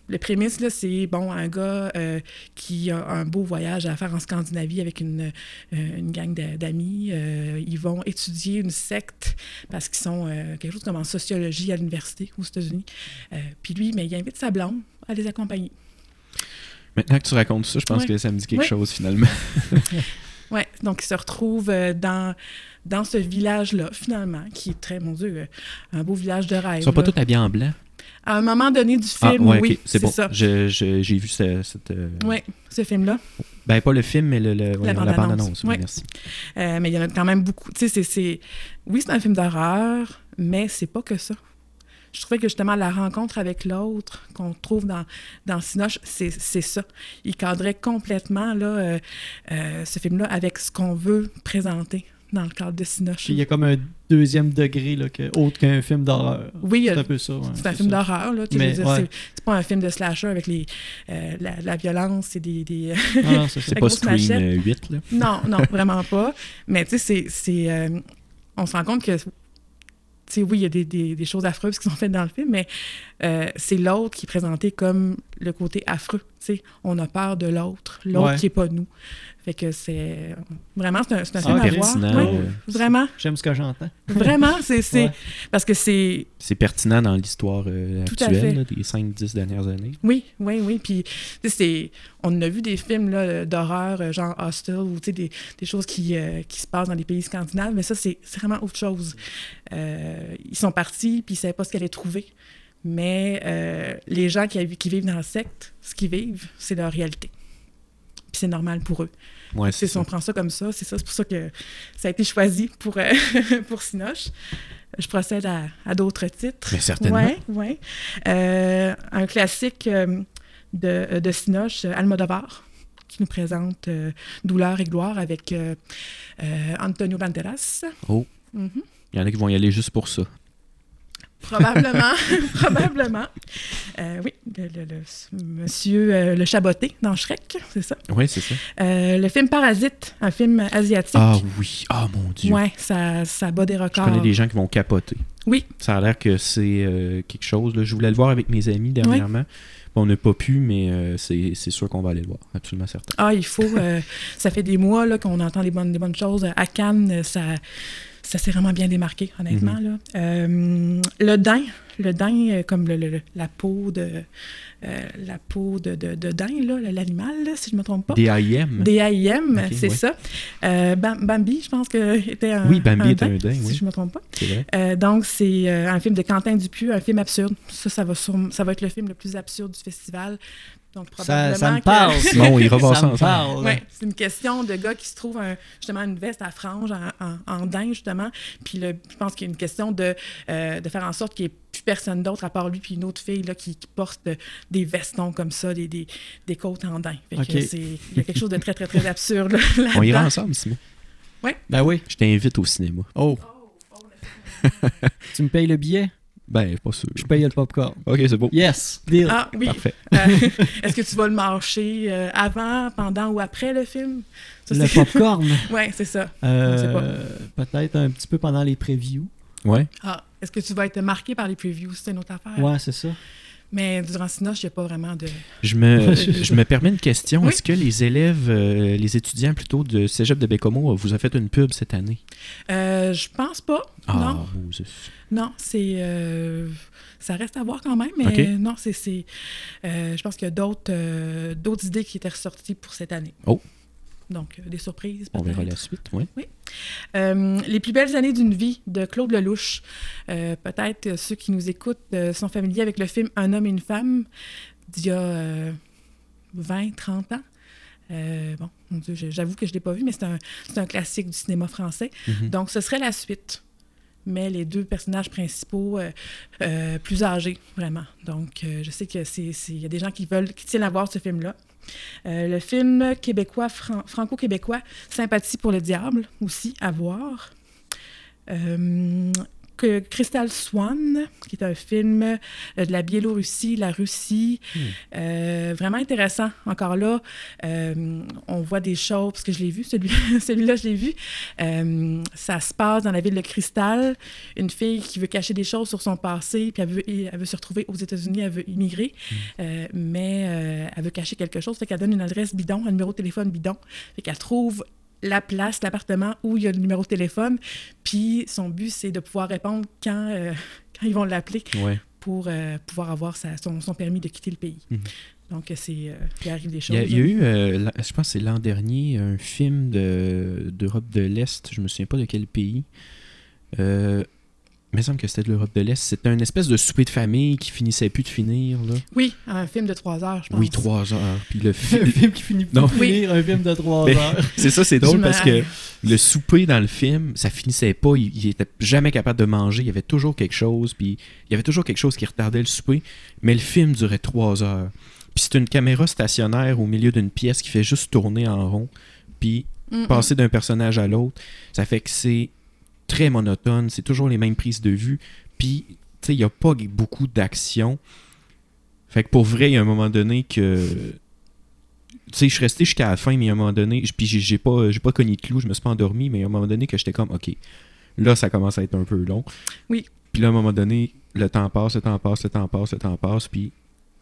Le prémisse, là, c'est, bon, un gars euh, qui a un beau voyage à faire en Scandinavie avec une, euh, une gang d'a- d'amis. Euh, ils vont étudier une secte parce qu'ils sont euh, quelque chose comme en sociologie à l'université aux États-Unis. Euh, puis lui, mais il invite sa blonde à les accompagner. Maintenant que tu racontes ça, je pense Ouais. que ça me dit quelque Ouais. chose finalement. Ouais, donc ils se retrouvent dans, dans ce village-là, finalement, qui est très, mon Dieu, un beau village de rêve. Ils sont pas tous habillés en blanc. À un moment donné du Ah, film, ouais, oui, ok, c'est bon. ça. Je- je- J'ai vu ce- cette. euh, Oui, ce film-là. Ben, pas le film, mais le, la bande-annonce. bande-annonce. oui, merci. Euh, mais il y en a quand même beaucoup. Tu sais, c'est- c'est... Oui, c'est un film d'horreur, mais c'est pas que ça. Je trouvais que justement la rencontre avec l'autre qu'on trouve dans, dans Sinoche, c'est, c'est ça. Il cadrait complètement là, euh, euh, ce film-là avec ce qu'on veut présenter dans le cadre de Sinoche. Il y a comme un deuxième degré, là, que, autre qu'un film d'horreur. Oui, C'est un peu ça. ouais, c'est un film d'horreur, ouais. c'est, pas un film de slasher avec les, euh, la, la violence et des... des... Ah, non, c'est ça. C'est La pas Scream machette. euh, 8, là. Non, non, vraiment pas. Mais tu sais, c'est- c'est. euh, on se rend compte que. Tu sais, oui, il y a des, des- des choses affreuses qui sont faites dans le film, mais euh, c'est l'autre qui est présenté comme le côté affreux Tu sais, on a peur de l'autre, l'autre Ouais. qui n'est pas nous. Fait que c'est vraiment, c'est un, c'est un film à voir. pertinent, Ouais, euh, Vraiment, J'aime ce que j'entends. vraiment, c'est c'est- Ouais. parce que c'est C'est pertinent dans l'histoire euh, actuelle là, des 5-10 dernières années. Oui, oui, oui. Puis, tu sais, c'est, on a vu des films là, d'horreur, euh, genre Hostel, ou tu sais, des, des choses qui, euh, qui se passent dans les pays scandinaves, mais ça, c'est c'est vraiment autre chose. Euh, ils sont partis, puis ils ne savaient pas ce qu'ils allaient trouver. Mais euh, les gens qui, qui vivent dans la secte, ce qu'ils vivent, c'est leur réalité. Puis c'est normal pour eux. Ouais, C'est c'est si on prend ça comme ça, c'est ça, c'est pour ça que ça a été choisi pour, euh, pour Sinoche. Je procède à, à d'autres titres. Mais certainement. Oui, oui. Euh, un classique euh, de, de Sinoche, euh, Almodovar, qui nous présente euh, Douleur et gloire avec euh, euh, Antonio Banderas. Oh. Mhm. Il y en a qui vont y aller juste pour ça. Probablement, probablement. Euh, oui, le, le- le- monsieur euh, le Chaboté dans Shrek, c'est ça? Oui, c'est ça. Euh, le film Parasite, un film asiatique. Ah oui. Ah mon Dieu. Ouais, ça, ça bat des Je records. connais des gens qui vont capoter. Oui. Ça a l'air que c'est quelque chose. là. Je voulais le voir avec mes amis dernièrement. On n'a pas pu, mais euh, c'est sûr qu'on va aller le voir. Absolument certain. Ah, il faut. euh, ça fait des mois là, qu'on entend des bonnes, des bonnes choses. À Cannes, ça, ça s'est vraiment bien démarqué, honnêtement. là. Euh, le daim, le daim, euh, comme le, le- le- la peau de euh, la peau de, de, de daim, là, l'animal, si je ne me trompe pas. D.I.M. D.A.I.M., Ok, c'est ouais. ça. Euh, Bam- Bambi, je pense que était un. Oui, Bambi un est un daim, Si oui. je ne me trompe pas. C'est vrai. Euh, donc, c'est euh, un film de Quentin Dupieux, un film absurde. Ça, ça va, ça va être le film le plus absurde du festival. Donc, Ça, probablement ça me que- parle. Bon, on ira voir ça ça me ensemble. parle. Ouais, c'est une question de gars qui se trouve un- justement une veste à franges en, en, en daim, justement. Puis le- je pense qu'il y a une question de, euh, de faire en sorte qu'il n'y ait personne d'autre à part lui puis une autre fille là, qui, qui porte euh, des vestons comme ça, des, des, des côtes en daim. Fait que Ok. c'est- Il y a quelque chose de très, très, très absurde là, On ira ensemble, Simon. Ben oui. Je t'invite au cinéma. Oh. tu me payes le billet, Ben, pas sûr. je paye le popcorn. Ok, c'est beau. Yes, deal. Ah oui. Parfait. Euh, Est-ce que tu vas le marcher euh, avant, pendant ou après le film? Ça, le popcorn? Ouais, c'est ça. Euh, Peut-être un petit peu pendant les previews. Ouais. Ah, Est-ce que tu vas être marqué par les previews? C'est une autre affaire. Ouais, c'est ça. Mais durant Sinoche, il n'y a pas vraiment de. Je me, je me permets une question. Oui. Est-ce que les élèves, euh, les étudiants plutôt de Cégep de Bécomo vous ont fait une pub cette année? Euh, je pense pas. Ah, Non. Moses. Non, c'est. euh, ça reste à voir quand même, mais Ok. non, c'est. c'est, euh, je pense qu'il y a d'autres euh, d'autres idées qui étaient ressorties pour cette année. Oh. Donc, euh, des surprises. On verra la suite. Ouais. Euh, les plus belles années d'une vie de Claude Lelouch. Euh, Peut-être ceux qui nous écoutent euh, sont familiers avec le film Un homme et une femme d'il y a euh, 20, 30 ans. Bon, mon Dieu, j'avoue que je ne l'ai pas vu, mais c'est un, un classique du cinéma français. Mhm. Donc, ce serait la suite. Mais les deux personnages principaux plus âgés, vraiment. Donc, je sais qu'il y a des gens qui veulent, qui tiennent à voir ce film-là. Euh, le film québécois, fran- franco-québécois, Sympathie pour le diable, aussi à voir. Euh, que Crystal Swan, qui est un film euh, de la Biélorussie, la Russie. Euh, vraiment intéressant. Encore là, euh, on voit des choses, parce que je l'ai vu, celui- celui-là, je l'ai vu. Euh, ça se passe dans la ville de Cristal. Une fille qui veut cacher des choses sur son passé, puis elle veut, elle veut se retrouver aux États-Unis, elle veut immigrer, euh, mais elle veut cacher quelque chose. Fait qu'elle donne une adresse bidon, un numéro de téléphone bidon. Fait qu'elle trouve la place, l'appartement où il y a le numéro de téléphone. Puis son but, c'est de pouvoir répondre quand, euh, quand ils vont l'appeler Ouais. pour euh, pouvoir avoir sa- son, son permis de quitter le pays. Mhm. Donc, c'est, euh, il arrive des Il choses. y, a, il y a eu, euh, la- je pense que c'est l'an dernier, un film de- d'Europe de, l'Est, je me souviens pas de quel pays. Euh, il me semble que c'était de l'Europe de l'Est. C'était un espèce de souper de famille qui finissait plus de finir. Là. Oui, un film de trois heures, je pense. Oui, trois heures. Puis le un film. qui finit Non. par finir, un film de 3 Mais- heures. c'est ça, c'est drôle parce que le souper dans le film, ça finissait pas. Il, il était jamais capable de manger. Il y avait toujours quelque chose. Puis il y avait toujours quelque chose qui retardait le souper. Mais le film durait trois heures. Puis c'est une caméra stationnaire au milieu d'une pièce qui fait juste tourner en rond. Puis Mm, mm. passer d'un personnage à l'autre, ça fait que c'est très monotone, c'est toujours les mêmes prises de vue, puis tu sais, il n'y a pas beaucoup d'action. Fait que pour vrai, il y a un moment donné que. Tu sais, je suis resté jusqu'à la fin, mais il y a un moment donné, puis j'ai pas, j'ai pas cogné de clou, je me suis pas endormi, mais il y a un moment donné que j'étais comme, ok, là, ça commence à être un peu long. Oui. Puis là, à un moment donné, le temps passe, le temps passe, le temps passe, le temps passe, puis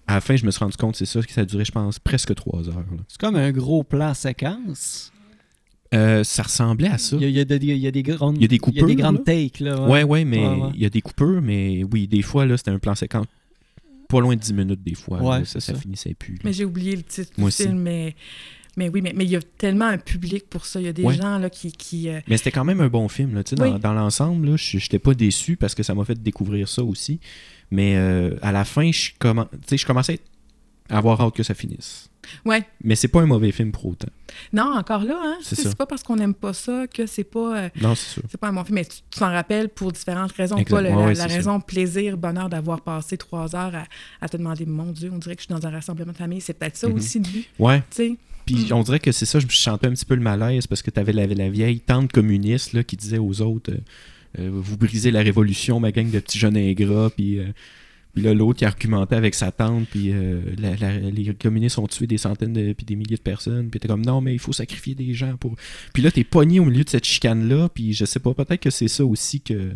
à la fin, je me suis rendu compte, c'est ça, que ça a duré, je pense, presque trois heures. C'est comme un gros plan séquence. Euh, ça ressemblait à ça. Il y a, il y a des, il y a des grandes, Il y a des il y a coupures, des grandes là. takes. Là, Ouais, ouais, mais Ouais, ouais. il y a des coupures, mais oui, des fois, là, c'était un plan séquence. Pas loin de 10 minutes, des fois. Ouais, là, ça, c'est ça ça. finissait plus. là. Mais j'ai oublié le titre Moi du aussi. film, mais, mais oui, mais mais il y a tellement un public pour ça. Il y a des Ouais. gens là, qui. qui euh, Mais c'était quand même un bon film. Là. Tu sais, Dans, Oui. dans l'ensemble, là, je n'étais pas déçu parce que ça m'a fait découvrir ça aussi. Mais euh, à la fin, je, sais, je commençais à avoir hâte que ça finisse. Ouais. Mais c'est pas un mauvais film pour autant. Non, encore là, hein? C'est C'est ça. c'est pas parce qu'on n'aime pas ça que c'est pas. euh, Non, c'est sûr. c'est pas un bon film, mais tu t'en rappelles pour différentes raisons. Pas le- Ouais, la, raison plaisir, bonheur d'avoir passé trois heures à, à te demander, mon Dieu, on dirait que je suis dans un rassemblement de famille. C'est peut-être ça Mhm. aussi de lui, Ouais. tu sais. Puis Mm. on dirait que c'est ça, je me chantais un petit peu le malaise parce que tu avais la, la vieille tante communiste là, qui disait aux autres euh, euh, Vous brisez la révolution, ma gang de petits jeunes ingrats. Puis, puis là, l'autre qui argumentait avec sa tante. Puis euh, la- la- les communistes ont tué des centaines de, puis des milliers de personnes. Puis t'es comme Non, mais il faut sacrifier des gens pour. Puis là, t'es pogné au milieu de cette chicane-là. Puis je sais pas, peut-être que c'est ça aussi que.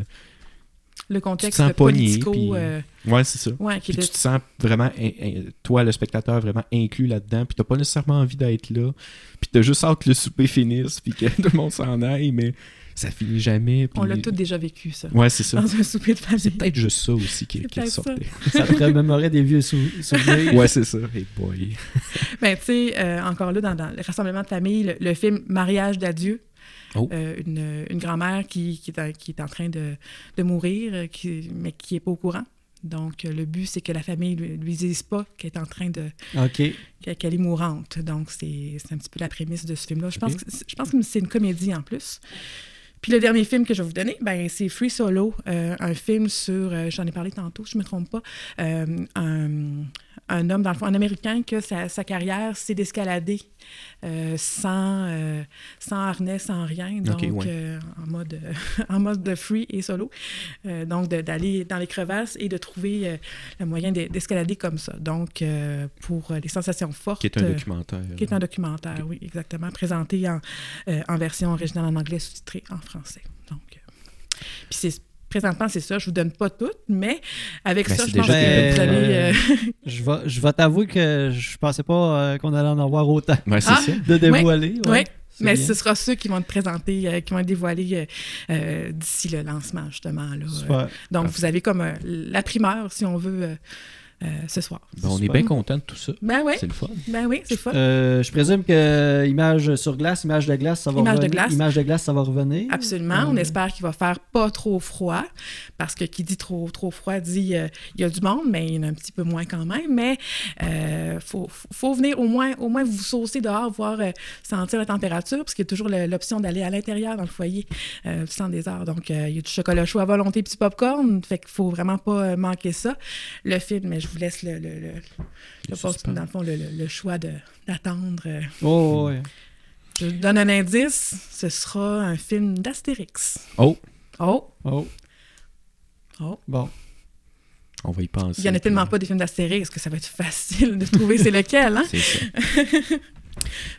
Le contexte sens pogné, politico. puis- euh, Ouais, c'est ça. ouais, Puis tu te sens vraiment, in- in- toi, le spectateur, vraiment inclus là-dedans. Puis t'as pas nécessairement envie d'être là. Puis t'as juste hâte que le souper finisse. Puis que tout le monde s'en aille. Mais ça finit jamais. puis- On l'a tous déjà vécu, ça. Ouais, c'est ça. Dans un souper de famille. C'est peut-être juste ça aussi qui, C'est qui peut-être ça. Ça te remémorait des vieux sou- souvenirs. Ouais, c'est ça. Hey boy. Ben, tu sais, euh, encore là, dans, dans le rassemblement de famille, le, le film Mariage d'adieu, Oh. euh, une, une grand-mère qui, qui, est, en- qui est en train de, de mourir, qui, mais qui n'est pas au courant. Donc, le but, c'est que la famille ne lui, lui dise pas qu'elle est en train de. OK. qu'elle est mourante. Donc, c'est c'est un petit peu la prémisse de ce film-là. Je, Ok. pense que, je pense que c'est une comédie en plus. Puis le dernier film que je vais vous donner, ben, c'est Free Solo, euh, un film sur, euh, j'en ai parlé tantôt, je ne me trompe pas, euh, un homme, dans le fond, un Américain, que sa, sa carrière, c'est d'escalader euh, sans, euh, sans harnais, sans rien, donc Ok, ouais. euh, en, mode, en mode de free et solo. Donc d'aller dans les crevasses et de trouver le moyen d'e- d'escalader comme ça. Donc pour les sensations fortes. Qui est un documentaire. qui est un documentaire, oui, exactement, présenté en, en version originale en anglais, sous-titré en français. Donc, puis c'est présentement, c'est ça. Je vous donne pas toutes, mais avec Ben, ça, je pense que vous allez. euh, Je vais, je vais t'avouer que je pensais pas euh, qu'on allait en avoir autant Ouais, Ah. ça. de dévoiler. Oui, mais bien. ce sera ceux qui vont être présentés, euh, qui vont être dévoilés d'ici le lancement, justement. Là, Euh, donc, Ah. vous avez comme euh, la primeur, si on veut, euh, euh, ce soir. Ben, on est bien content de tout ça. Ben oui, C'est le fun. ben oui, c'est fun. Euh, je présume que image sur glace, image de glace, ça va Image de revenir. glace. Image de glace, ça va revenir. Absolument. On Euh, espère qu'il va faire pas trop froid, parce que qui dit trop, trop froid dit euh, il y a du monde, mais il y en a un petit peu moins quand même. Mais il faut, faut- faut venir au moins, au moins vous saucer dehors, voir euh, sentir la température, parce qu'il y a toujours l'option d'aller à l'intérieur dans le foyer euh, sans des heures. Donc, euh, il y a du chocolat chaud à volonté, petit popcorn, fait qu'il faut vraiment pas euh, manquer ça. Le film, mais je vous laisse le, le, le- le poste, dans le fond, le, le- le choix de- d'attendre. euh. Oh, ouais. Je vous donne un indice, ce sera un film d'Astérix. Oh, Oh, Oh, oh. bon. on va y penser. Il n'y en a tellement pas des films d'Astérix que ça va être facile de trouver c'est lequel, hein? C'est ça.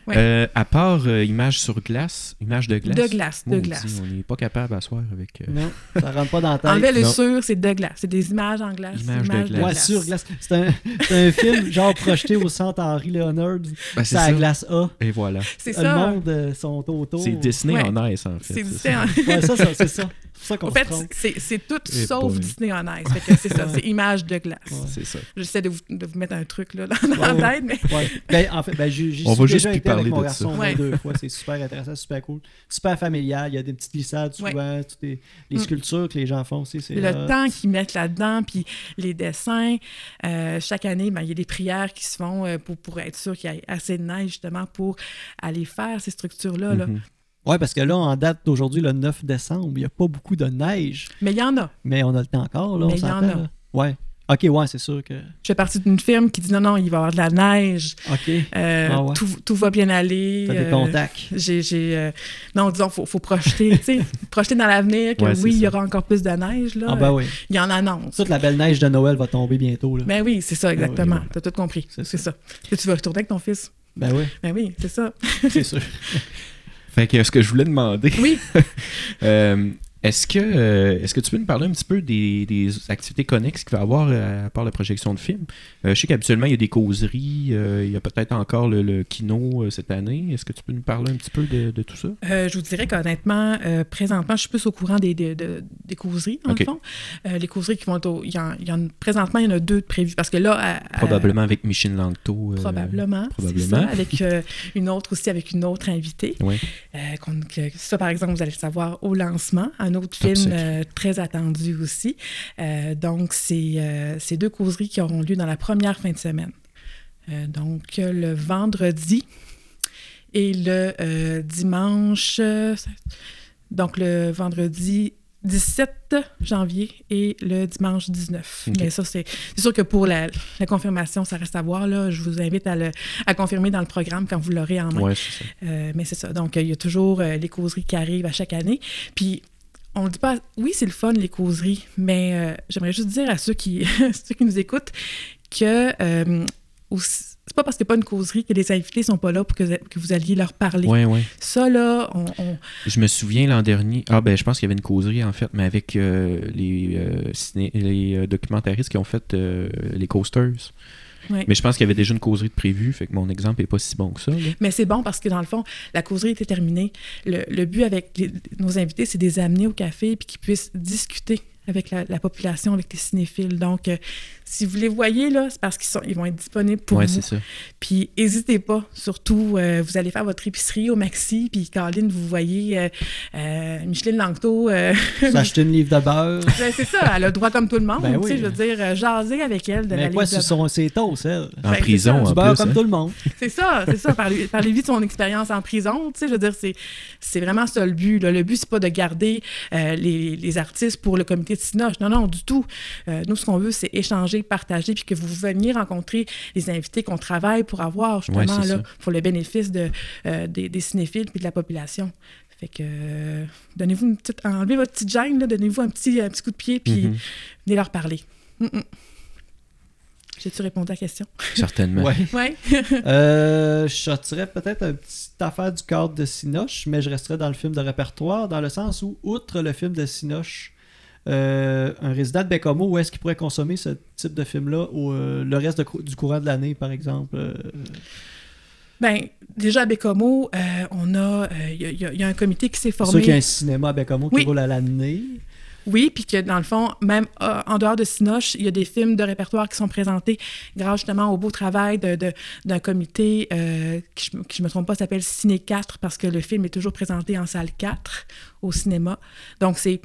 Ouais. Euh, à part euh, image sur glace, image de glace. De glace, de glace. On n'est pas capable à soir avec. euh, Non, ça rentre pas dans la tête. Enlevez le non. sur, c'est de glace. C'est des images en glace. Images de glace. Ouais, sur glace. C'est un, film genre projeté au centre Henri Léonard. ben, c'est C'est à ça. la glace A. Et voilà. C'est Le ça. monde euh, sont autour. C'est Disney Ouais. en ice, en fait. C'est c'est Disney en- Ouais, ça, ça, c'est ça. Ça En fait, c'est tout sauf. Disney en ice. C'est ça, c'est images de glace. Ouais. C'est ça. J'essaie de vous, de vous mettre un truc là, dans, Ouais, la tête, mais Ouais. Ben, en fait, ben, j'y On va juste plus avec parler mon de garçon ça. deux fois. C'est super intéressant, super cool. Super familial. Il y a des petites glissades Ouais. souvent. toutes les, les Mm. sculptures que les gens font aussi. Le temps qu'ils mettent là-dedans, puis les dessins. euh, chaque année, ben, il y a des prières qui se font euh, pour, pour être sûr qu'il y ait assez de neige, justement, pour aller faire ces structures-là. là. Mhm. Ouais, parce que là, en date d'aujourd'hui, le 9 décembre, il n'y a pas beaucoup de neige. Mais il y en a. Mais on a le temps encore, là. Mais on il y en s'entend, a. Ouais. Ok, ouais, c'est sûr que. Je fais partie d'une firme qui dit non, non, il va y avoir de la neige. Ok. Euh, Ah ouais. tout, tout va bien aller. T'as des euh, contacts. J'ai, j'ai, euh, non, disons, faut, faut projeter, tu sais, projeter dans l'avenir que Ouais, oui, il y ça. aura encore plus de neige, là. Ah, ben oui. Il y en annonce. Toute la belle neige de Noël va tomber bientôt, là. Ben oui, c'est ça, exactement. Ah oui, T'as tout compris. C'est C'est, ça. Que tu vas retourner avec ton fils. Ben oui, Ben oui, c'est ça. c'est sûr. Fait que ce que je voulais demander, Oui. euh, Est-ce que, euh, est-ce que tu peux nous parler un petit peu des, des activités connexes qu'il va y avoir euh, à part la projection de films? Euh, je sais qu'habituellement, il y a des causeries, il y a peut-être encore le, le kino cette année. Est-ce que tu peux nous parler un petit peu de, de tout ça? Je vous dirais qu'honnêtement, présentement, je suis plus au courant des, des, causeries, dans Ok. le fond. Les causeries qui vont être au. il y en- il y en- présentement, il y en a deux de prévues. Parce que là. à- à- Probablement avec Michel Langto. Probablement. probablement. ça, avec une autre aussi, avec une autre invitée. Oui. Que- ça, par exemple, vous allez le savoir au lancement. Un autre film euh, très attendu aussi. Euh, donc, c'est euh, ces deux causeries qui auront lieu dans la première fin de semaine. Donc, le vendredi et le dimanche. donc, le vendredi 17 janvier et le dimanche 19. Ok. Mais ça, c'est sûr que pour la, la confirmation, ça reste à voir. Là. Je vous invite à le à confirmer dans le programme quand vous l'aurez en main. Ouais, c'est ça. Euh, mais c'est ça. Donc, il y a toujours euh, les causeries qui arrivent à chaque année. Puis, on ne dit pas, oui, c'est le fun, les causeries, mais euh, j'aimerais juste dire à ceux qui, ceux qui nous écoutent que euh, c'est pas parce a pas une causerie que les invités sont pas là pour que, que vous alliez leur parler. Ouais, ouais. Ça, là, on, on- Je me souviens l'an dernier. Ah, ben, je pense qu'il y avait une causerie, en fait, mais avec euh, les, euh, ciné- les documentaristes qui ont fait les coasters. Mais je pense qu'il y avait déjà une causerie de prévue, fait que mon exemple est pas si bon que ça. là. Mais c'est bon parce que dans le fond, la causerie était terminée. Le, le but avec les- nos invités, c'est de les amener au café puis qu'ils puissent discuter avec la, la population, avec les cinéphiles. Donc, euh, si vous les voyez, là, c'est parce qu'ils sont, ils vont être disponibles pour ouais, vous. c'est ça. Puis, n'hésitez pas. Surtout, euh, vous allez faire votre épicerie au Maxi, puis Caroline, vous voyez euh, euh, Micheline Langto. euh, S'acheter une livre de beurre. ben, c'est ça, elle a le droit comme tout le monde. Ben oui. Je veux dire, euh, jaser avec elle de la Mais quoi, livre ce de- sont ses toasts, elle? En Ben, c'est prison, ça. en Du beurre plus. comme hein. tout le monde. C'est ça, c'est ça. Parler, parler de son expérience en prison, tu sais, je veux dire, c'est, c'est vraiment ça le but. là. Le but, c'est pas de garder euh, les, les artistes pour le comité de Cinoche. Non, non, du tout. Euh, nous, ce qu'on veut, c'est échanger, partager, puis que vous veniez rencontrer les invités qu'on travaille pour avoir, justement, Ouais, là, ça. pour le bénéfice de, euh, des, des cinéphiles puis de la population. Fait que, euh, donnez-vous une petite... Enlevez votre petite gêne, donnez-vous un petit, un petit coup de pied, puis Mhm. venez leur parler. Mm-mm. J'ai-tu répondu à la question? Certainement. Ouais. Oui. Euh, je sortirais peut-être une petite affaire du cadre de Sinoche, mais je resterais dans le film de répertoire, dans le sens où, outre le film de Sinoche, euh, un résident de Bécamo, où est-ce qu'il pourrait consommer ce type de film-là ou euh, le reste de du courant de l'année, par exemple euh, Ben, déjà à Bécomo, on a, il y, a- y un comité qui s'est C'est sûr formé. qu'il y a un cinéma à Bécamo qui roule à l'année. Oui, puis que dans le fond, même euh, en dehors de Sinoche, il y a des films de répertoire qui sont présentés grâce justement au beau travail d'un comité euh, qui, je, qui, me trompe pas, s'appelle Ciné 4 parce que le film est toujours présenté en salle 4 au cinéma. Donc, c'est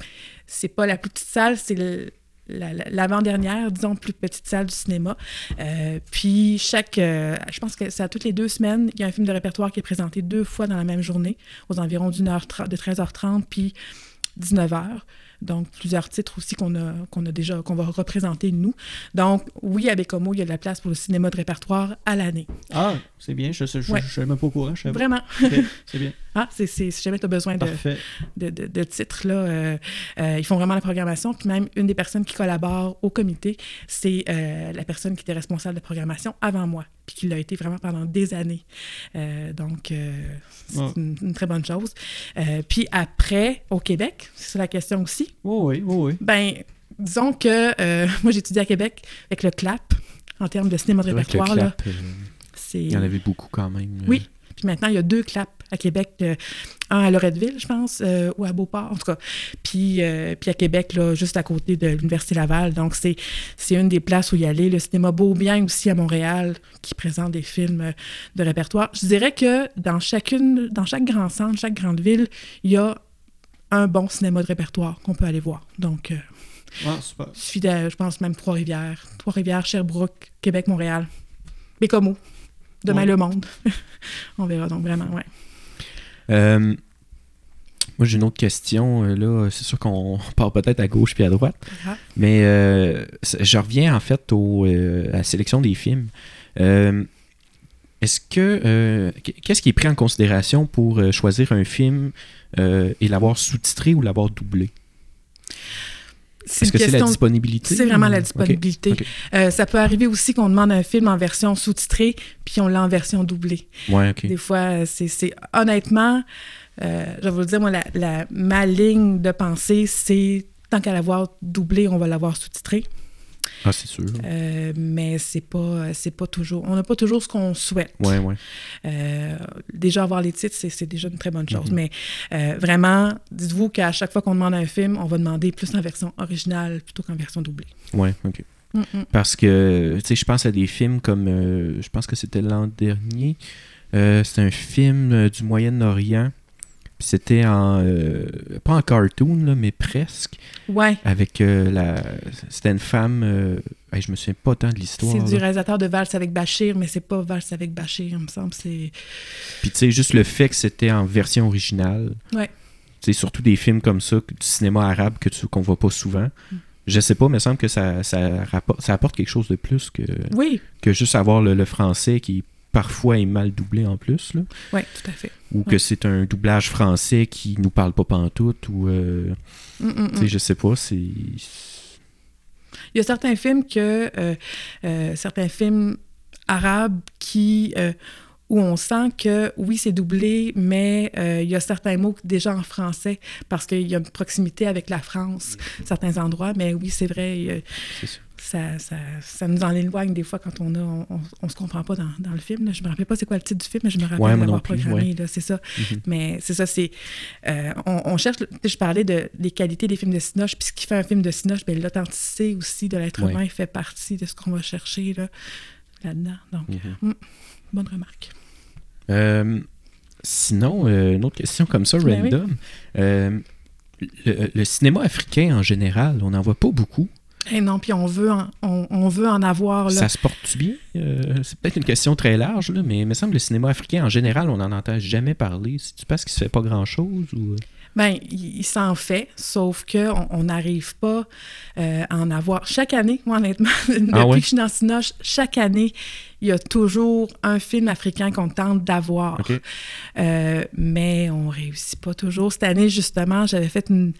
c'est pas la plus petite salle, c'est l'avant-dernière, disons, plus petite salle du cinéma. Euh, puis, chaque, je pense que c'est à toutes les deux semaines, il y a un film de répertoire qui est présenté deux fois dans la même journée, aux environs d'une heure, de 13h30, puis 19h. Donc, plusieurs titres aussi qu'on a, qu'on a déjà, qu'on va représenter nous. Donc, oui, à Bécomo, il y a de la place pour le cinéma de répertoire à l'année. Ah, c'est bien, je ne suis même pas au courant. Je. Vraiment. C'est bien, Ah, c'est, c'est- si jamais tu as besoin de, de, de- de titres, là, euh, euh, ils font vraiment la programmation. Puis même, une des personnes qui collabore au comité, c'est euh, la personne qui était responsable de programmation avant moi, puis qui l'a été vraiment pendant des années. Donc, c'est une, une très bonne chose. Puis après, au Québec, c'est la question aussi. Oui, oui, oui, oui. Ben, disons que moi, j'ai étudié à Québec avec le CLAP, en termes de cinéma de répertoire. il y en avait beaucoup quand même. Oui. Puis maintenant, il y a deux claps à Québec, euh, un à Loretteville, je pense, euh, ou à Beauport, en tout cas. Puis, euh, puis à Québec, là, juste à côté de l'Université Laval. Donc, c'est, c'est une des places où y aller. Le cinéma Beaubien aussi à Montréal, qui présente des films de répertoire. Je dirais que dans chacune, dans chaque grand centre, chaque grande ville, il y a un bon cinéma de répertoire qu'on peut aller voir. Donc, Ah, super. suffit de, je pense, même Trois-Rivières. Trois-Rivières, Sherbrooke, Québec, Montréal. Bécomo. Demain, Ouais. le monde. On verra donc vraiment, ouais. Euh, moi, j'ai une autre question. euh, Là, c'est sûr qu'on part peut-être à gauche puis à droite. Ah. Mais euh, je reviens en fait au, euh, à la sélection des films. Est-ce que qu- qu'est-ce qui est pris en considération pour choisir un film et l'avoir sous-titré ou l'avoir doublé? Est-ce que c'est la disponibilité? C'est vraiment la disponibilité. Euh, ça peut arriver aussi qu'on demande un film en version sous-titrée, puis on l'a en version doublée. Ouais, ok. Des fois, euh, c'est c'est- honnêtement, euh, je vais vous le dire, moi, la, la- ma ligne de pensée, c'est tant qu'à l'avoir doublé, on va l'avoir sous-titré. Ah, c'est sûr. Euh, mais c'est pas, c'est pas toujours, on n'a pas toujours ce qu'on souhaite. Ouais, ouais. Euh, déjà avoir les titres, c'est c'est déjà une très bonne chose. Mhm. Mais euh, vraiment, dites-vous qu'à chaque fois qu'on demande un film, on va demander plus en version originale plutôt qu'en version doublée. Ouais, ok. Mm, mm. Parce que, tu sais, je pense à des films comme, je pense que c'était l'an dernier, c'était un film du Moyen-Orient, c'était en, euh, pas en cartoon, là, mais presque, Ouais, avec euh, la, c'était une femme, euh, hey, je me souviens pas tant de l'histoire, c'est du réalisateur de Valse avec Bachir, mais c'est pas Valse avec Bachir, il me semble. C'est puis tu sais, juste le fait que c'était en version originale, Ouais. tu sais, surtout des films comme ça, du cinéma arabe que tu, qu'on voit pas souvent, Mm. je sais pas, mais il me semble que ça, ça, rapporte, ça apporte quelque chose de plus que... oui, que juste avoir le, le français qui parfois est mal doublé en plus, là, oui, tout à fait. ou que c'est un doublage français qui nous parle pas pantoute, ou euh, Mm, mm, mm. je sais pas, c'est... Il y a certains films que euh, euh, certains films arabes qui euh, où on sent que oui c'est doublé, mais euh, il y a certains mots déjà en français parce qu'il y a une proximité avec la France, certains endroits. Mais oui c'est vrai, C'est ça. Ça, ça, ça nous en éloigne des fois quand on a on, on, on se comprend pas dans, dans le film. là. Je me rappelle pas c'est quoi le titre du film, mais je me rappelle Ouais, l'avoir programmé. ouais. C'est ça. Mhm. Mais c'est ça, c'est. euh, on, on cherche. Je parlais de, des qualités des films de Cinoche, puis ce qui fait un film de Cinoche, ben, l'authenticité aussi de l'être Ouais. humain fait partie de ce qu'on va chercher là, là-dedans. Donc, Mhm. bonne remarque. Euh, sinon, euh, une autre question comme ça, Ben oui. random. Le, le cinéma africain en général, on n'en voit pas beaucoup. Et non, puis on veut en, on, on veut en avoir. Là. Ça se porte bien? Euh, c'est peut-être une question très large, là, mais il me semble que le cinéma africain en général, on n'en entend jamais parler. Si tu penses qu'il se fait pas grand-chose? Ou... Ben, il, il s'en fait, sauf qu'on on n'arrive pas euh, à en avoir. Chaque année, moi, honnêtement, depuis Ah ouais? que je suis dans Cinoche, chaque année, il y a toujours un film africain qu'on tente d'avoir. Euh, mais on réussit pas toujours. Cette année, justement, j'avais fait une,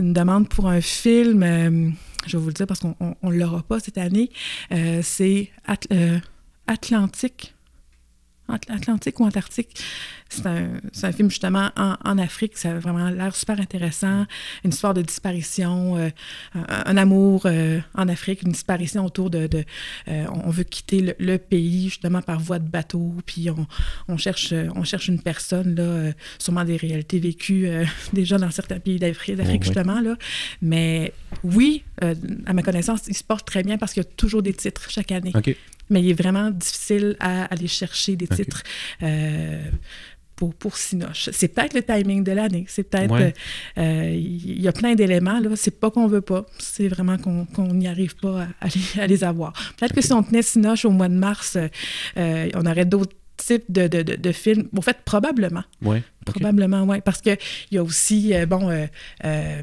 une demande pour un film, euh, je vais vous le dire parce qu'on ne l'aura pas cette année, Euh, c'est euh, Atlantique. At- Atlantique ou Antarctique. C'est un, c'est un film justement en, en Afrique. Ça a vraiment l'air super intéressant. Une histoire de disparition, euh, un, un amour euh, en Afrique, une disparition autour de. de, euh, on veut quitter le, le pays justement par voie de bateau. Puis on, on cherche, on cherche une personne, là, sûrement des réalités vécues déjà dans certains pays d'Afrique, d'Afrique, Ouais, ouais. justement. Là. Mais oui, à ma connaissance, il se porte très bien parce qu'il y a toujours des titres chaque année. Mais il est vraiment difficile à aller chercher des titres. euh, pour, pour Cinoche. C'est peut-être le timing de l'année. C'est peut-être. Ouais. euh, Il y a plein d'éléments. là. C'est pas qu'on veut pas. C'est vraiment qu'on n'y arrive pas à, à les, à les avoir. Peut-être que si on tenait Cinoche au mois de mars, euh, on aurait d'autres types de, de, de, de films. En fait, probablement. Ouais. OK. Probablement, oui. Parce qu'il y a aussi, euh, bon, euh, euh,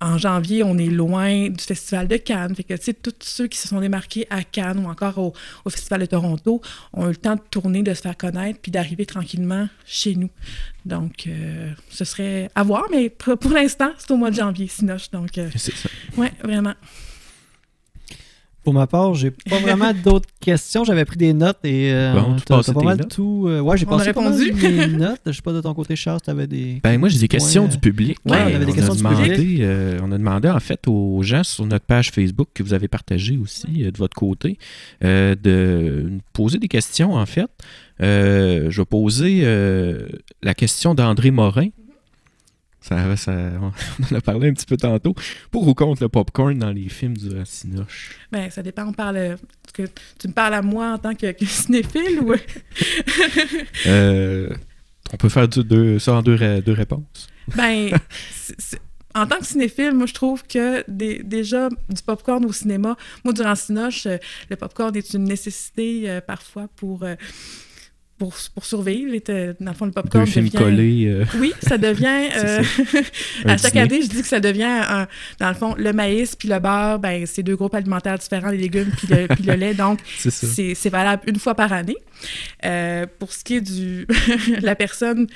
en janvier, on est loin du Festival de Cannes. Fait que, tu sais, tous ceux qui se sont démarqués à Cannes ou encore au, au Festival de Toronto ont eu le temps de tourner, de se faire connaître, puis d'arriver tranquillement chez nous. Donc, euh, ce serait à voir, mais pour, pour l'instant, c'est au mois de janvier, Sinoche. Donc, euh, C'est ça. ouais, vraiment. Pour ma part, j'ai pas vraiment d'autres questions. J'avais pris des notes et euh, Bon, tu t'as- passes t'as pas mal notes? tout. euh, ouais, j'ai a passé pas mal répondu. mes notes. Je sais pas de ton côté, Charles, t'avais des. Ben, moi, j'ai des questions Ouais. du public. Ouais, on avait des a questions du demandé, public. euh, on a demandé, en fait, aux gens sur notre page Facebook que vous avez partagé aussi euh, de votre côté, euh, de poser des questions, en fait. Euh, je vais poser euh, la question d'André Morin. Ça, ça, on en a parlé un petit peu tantôt. Pour ou contre le popcorn dans les films du Racinoche? Ben, ça dépend. On parle. euh, que tu me parles à moi en tant que, que cinéphile ou? Euh, on peut faire du- deux- ça en deux, deux réponses. Ben, en tant que cinéphile, moi, je trouve que des- déjà, du popcorn au cinéma, moi, durant Cinoche, euh, le popcorn est une nécessité euh, parfois pour. euh, pour, pour survivre. Te- dans le fond, le Deux popcorn films devient... collés. euh, Oui, ça devient. Euh, à chaque dîner. année, je dis que ça devient, un- dans le fond, le maïs puis le beurre, ben, c'est deux groupes alimentaires différents, les légumes puis le, puis le lait. Donc, c'est valable une fois par année. Euh, pour ce qui est du la personne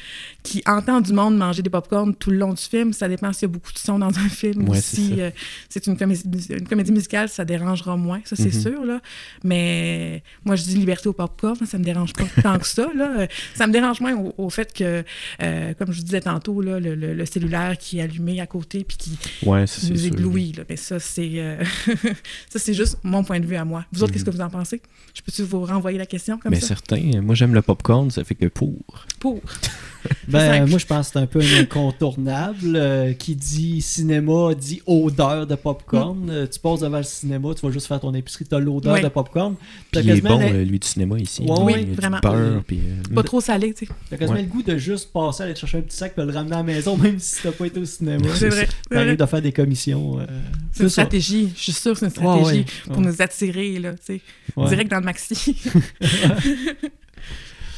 qui entend du monde manger des popcorn tout le long du film, ça dépend s'il y a beaucoup de son dans un film Ouais, ou si euh, c'est une comédie, une comédie musicale, ça dérangera moins, ça c'est Mhm. sûr. Là. Mais moi, je dis liberté au popcorn, ça me dérange pas tant que ça. Là. Euh, Ça me dérange moins au, au fait que, euh, comme je vous disais tantôt, là, le, le- le cellulaire qui est allumé à côté puis qui Ouais, ça, nous éblouit. Là. Mais ça, c'est euh, c'est juste mon point de vue à moi. Vous autres, Mhm. qu'est-ce que vous en pensez? Je peux-tu vous renvoyer la question comme Mais ça? certain. Moi, j'aime le popcorn, ça fait que pour. Pour. Ben, moi, je pense que c'est un peu un incontournable. Euh, qui dit cinéma dit odeur de popcorn. Euh, tu passes devant le cinéma, tu vas juste faire ton épicerie, tu as l'odeur Ouais. de popcorn. Puis il est bon, le- euh, lui, du cinéma ici. Ouais, oui, vraiment. puis, euh, Pas trop salé, tu sais. t'as quasiment Ouais. le goût de juste passer, aller te chercher un petit sac et le ramener à la maison, même si t'as pas été au cinéma. C'est vrai. T'arrives de faire des commissions. euh, C'est une ça. stratégie. Je suis sûre que c'est une Ouais, stratégie ouais, pour ouais. nous attirer, là, tu sais. Ouais. Direct dans le maxi.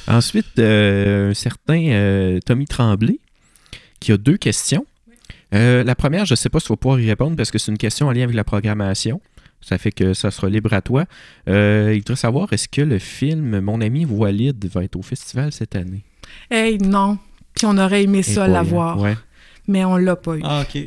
Ensuite, euh, un certain euh, Tommy Tremblay qui a deux questions. Euh, la première, je ne sais pas si tu vas pouvoir y répondre parce que c'est une question en lien avec la programmation. Ça fait que ça sera libre à toi. Euh, il voudrait savoir est-ce que le film Mon ami Walid va être au festival cette année? Hey, non. Puis on aurait aimé ça l'avoir, Ouais. mais on l'a pas eu. Ah, ok.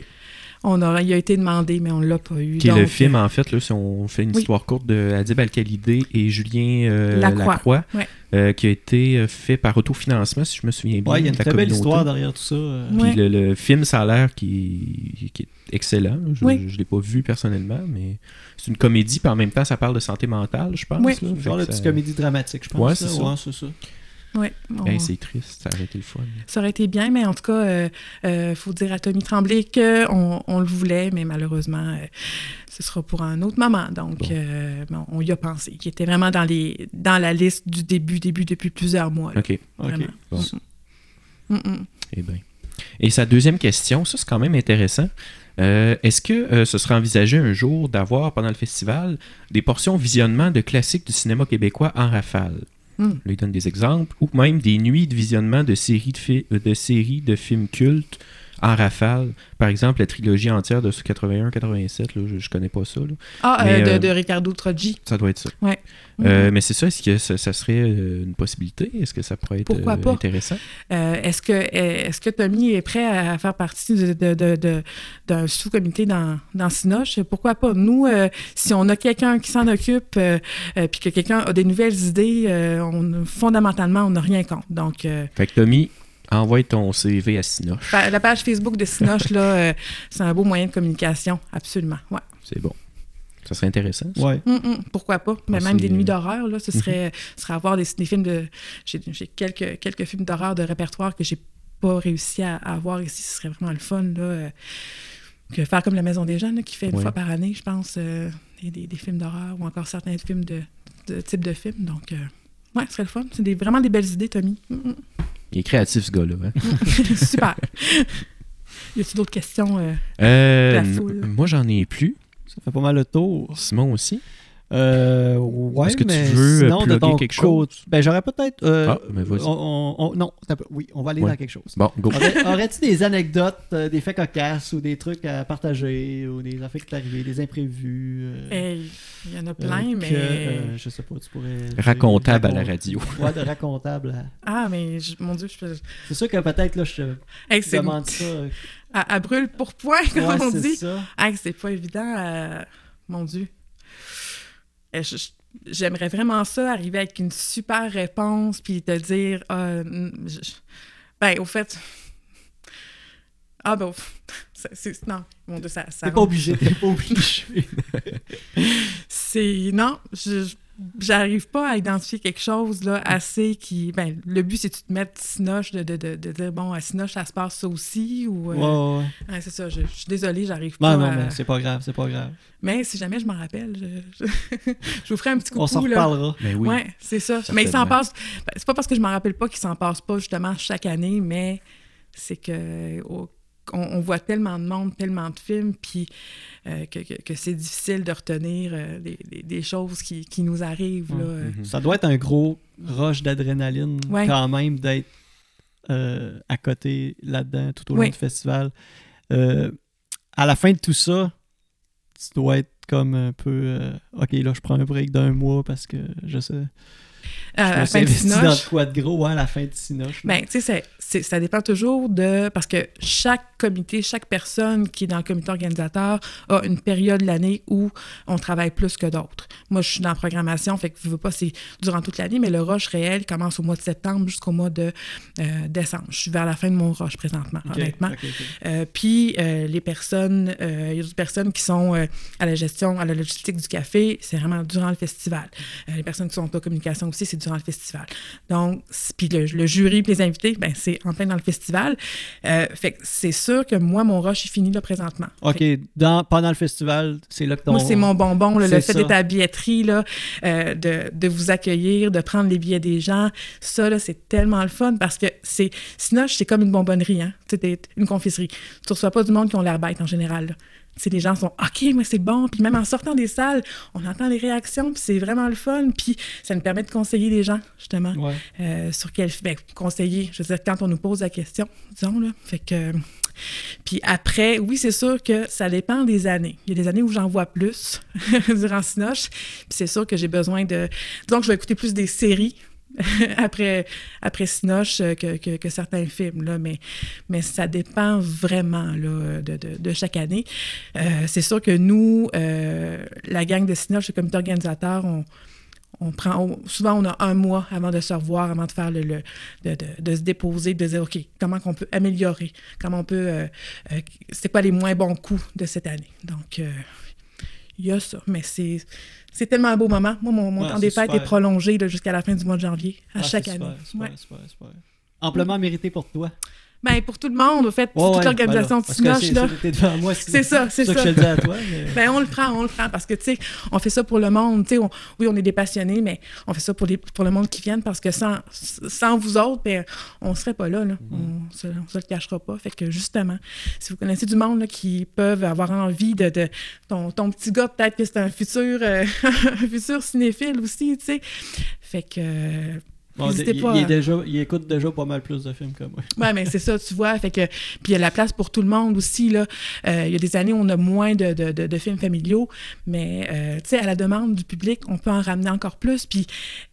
On aurait, il a été demandé, mais on l'a pas eu. Qui est le film, en fait, là, si on fait une Oui. histoire courte de Adib Al-Khalidé et Julien euh, Lacroix. Lacroix, Ouais. euh, qui a été euh, fait par autofinancement, si je me souviens bien. Ouais, il y a une très belle communauté. histoire derrière tout ça. euh. Ouais. Puis le, le film, ça a l'air qui, qui est excellent. Je Oui. ne l'ai pas vu personnellement, mais c'est une comédie, puis en même temps, ça parle de santé mentale, je pense. Oui. là. Genre que de ça- petite comédie dramatique, je pense. Ouais, là. c'est ça. Ouais, c'est ça. Ouais, on- Hey, c'est triste, ça aurait été le fun. Ça aurait été bien, mais en tout cas, il faut dire à Tommy Tremblay qu'on on le voulait, mais malheureusement, euh, ce sera pour un autre moment. Donc, Bon. euh, bon, on y a pensé. Il était vraiment dans, les, dans la liste du début, début depuis plusieurs mois. là, OK. Ok. Bon. Mm, mm. Eh bien. Et sa deuxième question, ça c'est quand même intéressant. Euh, Est-ce que euh, ce sera envisagé un jour d'avoir pendant le festival des portions visionnement de classiques du cinéma québécois en rafale? Hmm. Là, il donne des exemples, ou même des nuits de visionnement de séries de, euh, de séries de films cultes en rafale. Par exemple, la trilogie entière de 81-87, là, je, je connais pas ça. là. Ah, Mais, euh, de, euh, de Ricardo Troggi. Ça doit être ça. Ouais. Euh, mais c'est ça, est-ce que ça, ça serait une possibilité? Est-ce que ça pourrait être Pourquoi pas? intéressant? Est-ce que Tommy est prêt à faire partie de, de- de- de- d'un sous-comité dans, dans Sinoche? Pourquoi pas? Nous, si on a quelqu'un qui s'en occupe, puis que quelqu'un a des nouvelles idées, on, fondamentalement, on n'a rien contre. Donc, Fait que Tommy, envoie ton CV à Sinoche. la page Facebook de Sinoche, là, euh, c'est un beau moyen de communication, absolument. Ouais. C'est bon. Ça serait intéressant. ça. Ouais. Pourquoi pas? Mais Ah, même des nuits d'horreur, là, ce serait, ce serait avoir des, des films de. J'ai j'ai quelques, quelques films d'horreur de répertoire que j'ai pas réussi à, à avoir ici. Ce serait vraiment le fun, là. euh, que faire comme La Maison des Jeunes, là, qui fait une Ouais. fois par année, je pense, euh, des, des- des films d'horreur ou encore certains films de, de type de films. Donc, euh, ouais, ce serait le fun. C'est des- vraiment des belles idées, Tommy. Il est créatif, ce gars-là. hein. Super. y a-t-il d'autres questions? euh? Euh, La foule. moi, j'en ai plus. Ça fait pas mal le tour. Simon aussi. Euh, ouais, Est-ce que tu mais veux, euh, sinon, de plugger ton quelque côté- Ben, j'aurais peut-être. euh, Ah, ben, vas-y. on- on- on- non, oui, on va aller Ouais. dans quelque chose. Bon, go. Aurais- Aurais-tu des anecdotes, euh, des faits cocasses ou des trucs à partager ou des affaires qui sont arrivées, des imprévus euh, Hey, il y en a euh, plein, que, mais. euh, je sais pas, tu pourrais. Racontable à la radio. Ouais, de racontable. à- Ah, mais je- mon Dieu, je peux. C'est sûr que peut-être, là, je te Hey, c'est demande ça. euh, à, à brûle pour point, comme ouais, on c'est dit. ça. Ah, c'est pas évident, euh, mon Dieu. Je- J'aimerais vraiment ça, arriver avec une super réponse, puis te dire, ah, mm, je- ben, au fait, ah, ben, c'est- non, mon Dieu, ça, ça T'es pas obligé, t'es pas obligé. c'est, non, je, je- j'arrive pas à identifier quelque chose, là, assez qui, ben, le but, c'est de te mettre Sinoche, de, de, de, de dire, bon, à Sinoche, ça se passe ça aussi, ou, euh, Ouais, ouais, c'est ça, je, je suis désolée, j'arrive pas Non, non, à- mais c'est pas grave, c'est pas grave. Mais si jamais je m'en rappelle, je, je, je vous ferai un petit coucou. On s'en reparlera. Mais oui. Ouais, c'est ça. Mais il s'en passe. ben, c'est pas parce que je m'en rappelle pas qu'il s'en passe pas justement chaque année, mais c'est que au- on, on voit tellement de monde, tellement de films, puis euh, que, que- que c'est difficile de retenir euh, des, des- des choses qui, qui nous arrivent. là. Mhm. Ça doit être un gros rush d'adrénaline Ouais. quand même d'être euh, à côté là-dedans tout au long du festival. Euh, à la fin de tout ça, tu dois être comme un peu euh, OK, là, je prends un break d'un mois parce que je sais. À la fin de investi dans quoi de gros à la fin de Cinoche. là. Ben, tu sais, c'est- ça dépend toujours de. Parce que chaque comité, chaque personne qui est dans le comité organisateur a une période de l'année où on travaille plus que d'autres. Moi, je suis dans la programmation, fait que je veux pas, c'est durant toute l'année, mais le rush réel commence au mois de septembre jusqu'au mois de euh, décembre. Je suis vers la fin de mon rush présentement, honnêtement. Euh, puis euh, les personnes, il y a d'autres personnes qui sont à la gestion, à la logistique du café, c'est vraiment durant le festival. Les personnes qui sont en communication aussi, c'est durant le festival. Donc, puis le, le jury puis les invités, ben c'est en plein dans le festival. Euh, fait que c'est sûr que moi, mon rush est fini là présentement. OK, dans, pendant le festival, c'est là que ton... Moi, c'est mon bonbon, là, le C'est fait d'être à la billetterie, là, euh, de, de vous accueillir, de prendre les billets des gens. Ça, là, c'est tellement le fun parce que c'est. Sinon, c'est comme une bonbonnerie, hein. T'es une confiserie. Tu reçois pas du monde qui ont l'air bête en général. là. Sais, les gens sont OK, moi, c'est bon. Puis même en sortant des salles, on entend les réactions, puis c'est vraiment le fun. Puis ça nous permet de conseiller les gens, justement, Ouais. euh, sur quel. Ben, conseiller, je veux dire, quand on nous pose la question, disons, là. Fait que. Puis après, oui, c'est sûr que ça dépend des années. Il y a des années où j'en vois plus durant Sinoche. Puis c'est sûr que j'ai besoin de. Disons que je vais écouter plus des séries après, après Sinoche euh, que, que, certains films, là. Mais, mais ça dépend vraiment là, de, de, de chaque année. Euh, c'est sûr que nous, euh, la gang de Sinoche, le comité organisateur, on. On prend, souvent, on a un mois avant de se revoir, avant de faire le, le- de, de- se déposer, de dire, OK, comment qu'on peut améliorer, comment on peut, c'est quoi les moins bons coups de cette année? Donc, il y a ça, mais c'est, c'est tellement un beau moment. Moi, mon, mon Ouais, temps des fêtes super. est prolongé là, jusqu'à la fin du mois de janvier, à Ah, chaque c'est année. Super, super, Ouais. super, super. Amplement mérité pour toi. Ben, pour tout le monde, au fait, toute ouais, l'organisation ben c'est- là. c'est- moi, C'est ça, c'est ça. que ça. je dis à toi. mais- Ben, on le prend, on le prend parce que, tu sais, on fait ça pour le monde. Tu sais, oui, on est des passionnés, mais on fait ça pour, les, pour le monde qui vient parce que sans, sans vous autres, ben, on serait pas là. là. On se, on se le cachera pas. Fait que, justement, si vous connaissez du monde là, qui peuvent avoir envie de. de ton, ton petit gars, peut-être que c'est un futur, euh, un futur cinéphile aussi, tu sais. Fait que. Bon, il, pas il est à- déjà, il écoute déjà pas mal plus de films que moi. Ouais, mais c'est ça, tu vois. Fait que, puis il y a la place pour tout le monde aussi. Là. Euh, il y a des années où on a moins de, de, de- de films familiaux, mais euh, tu sais, à la demande du public, on peut en ramener encore plus. Puis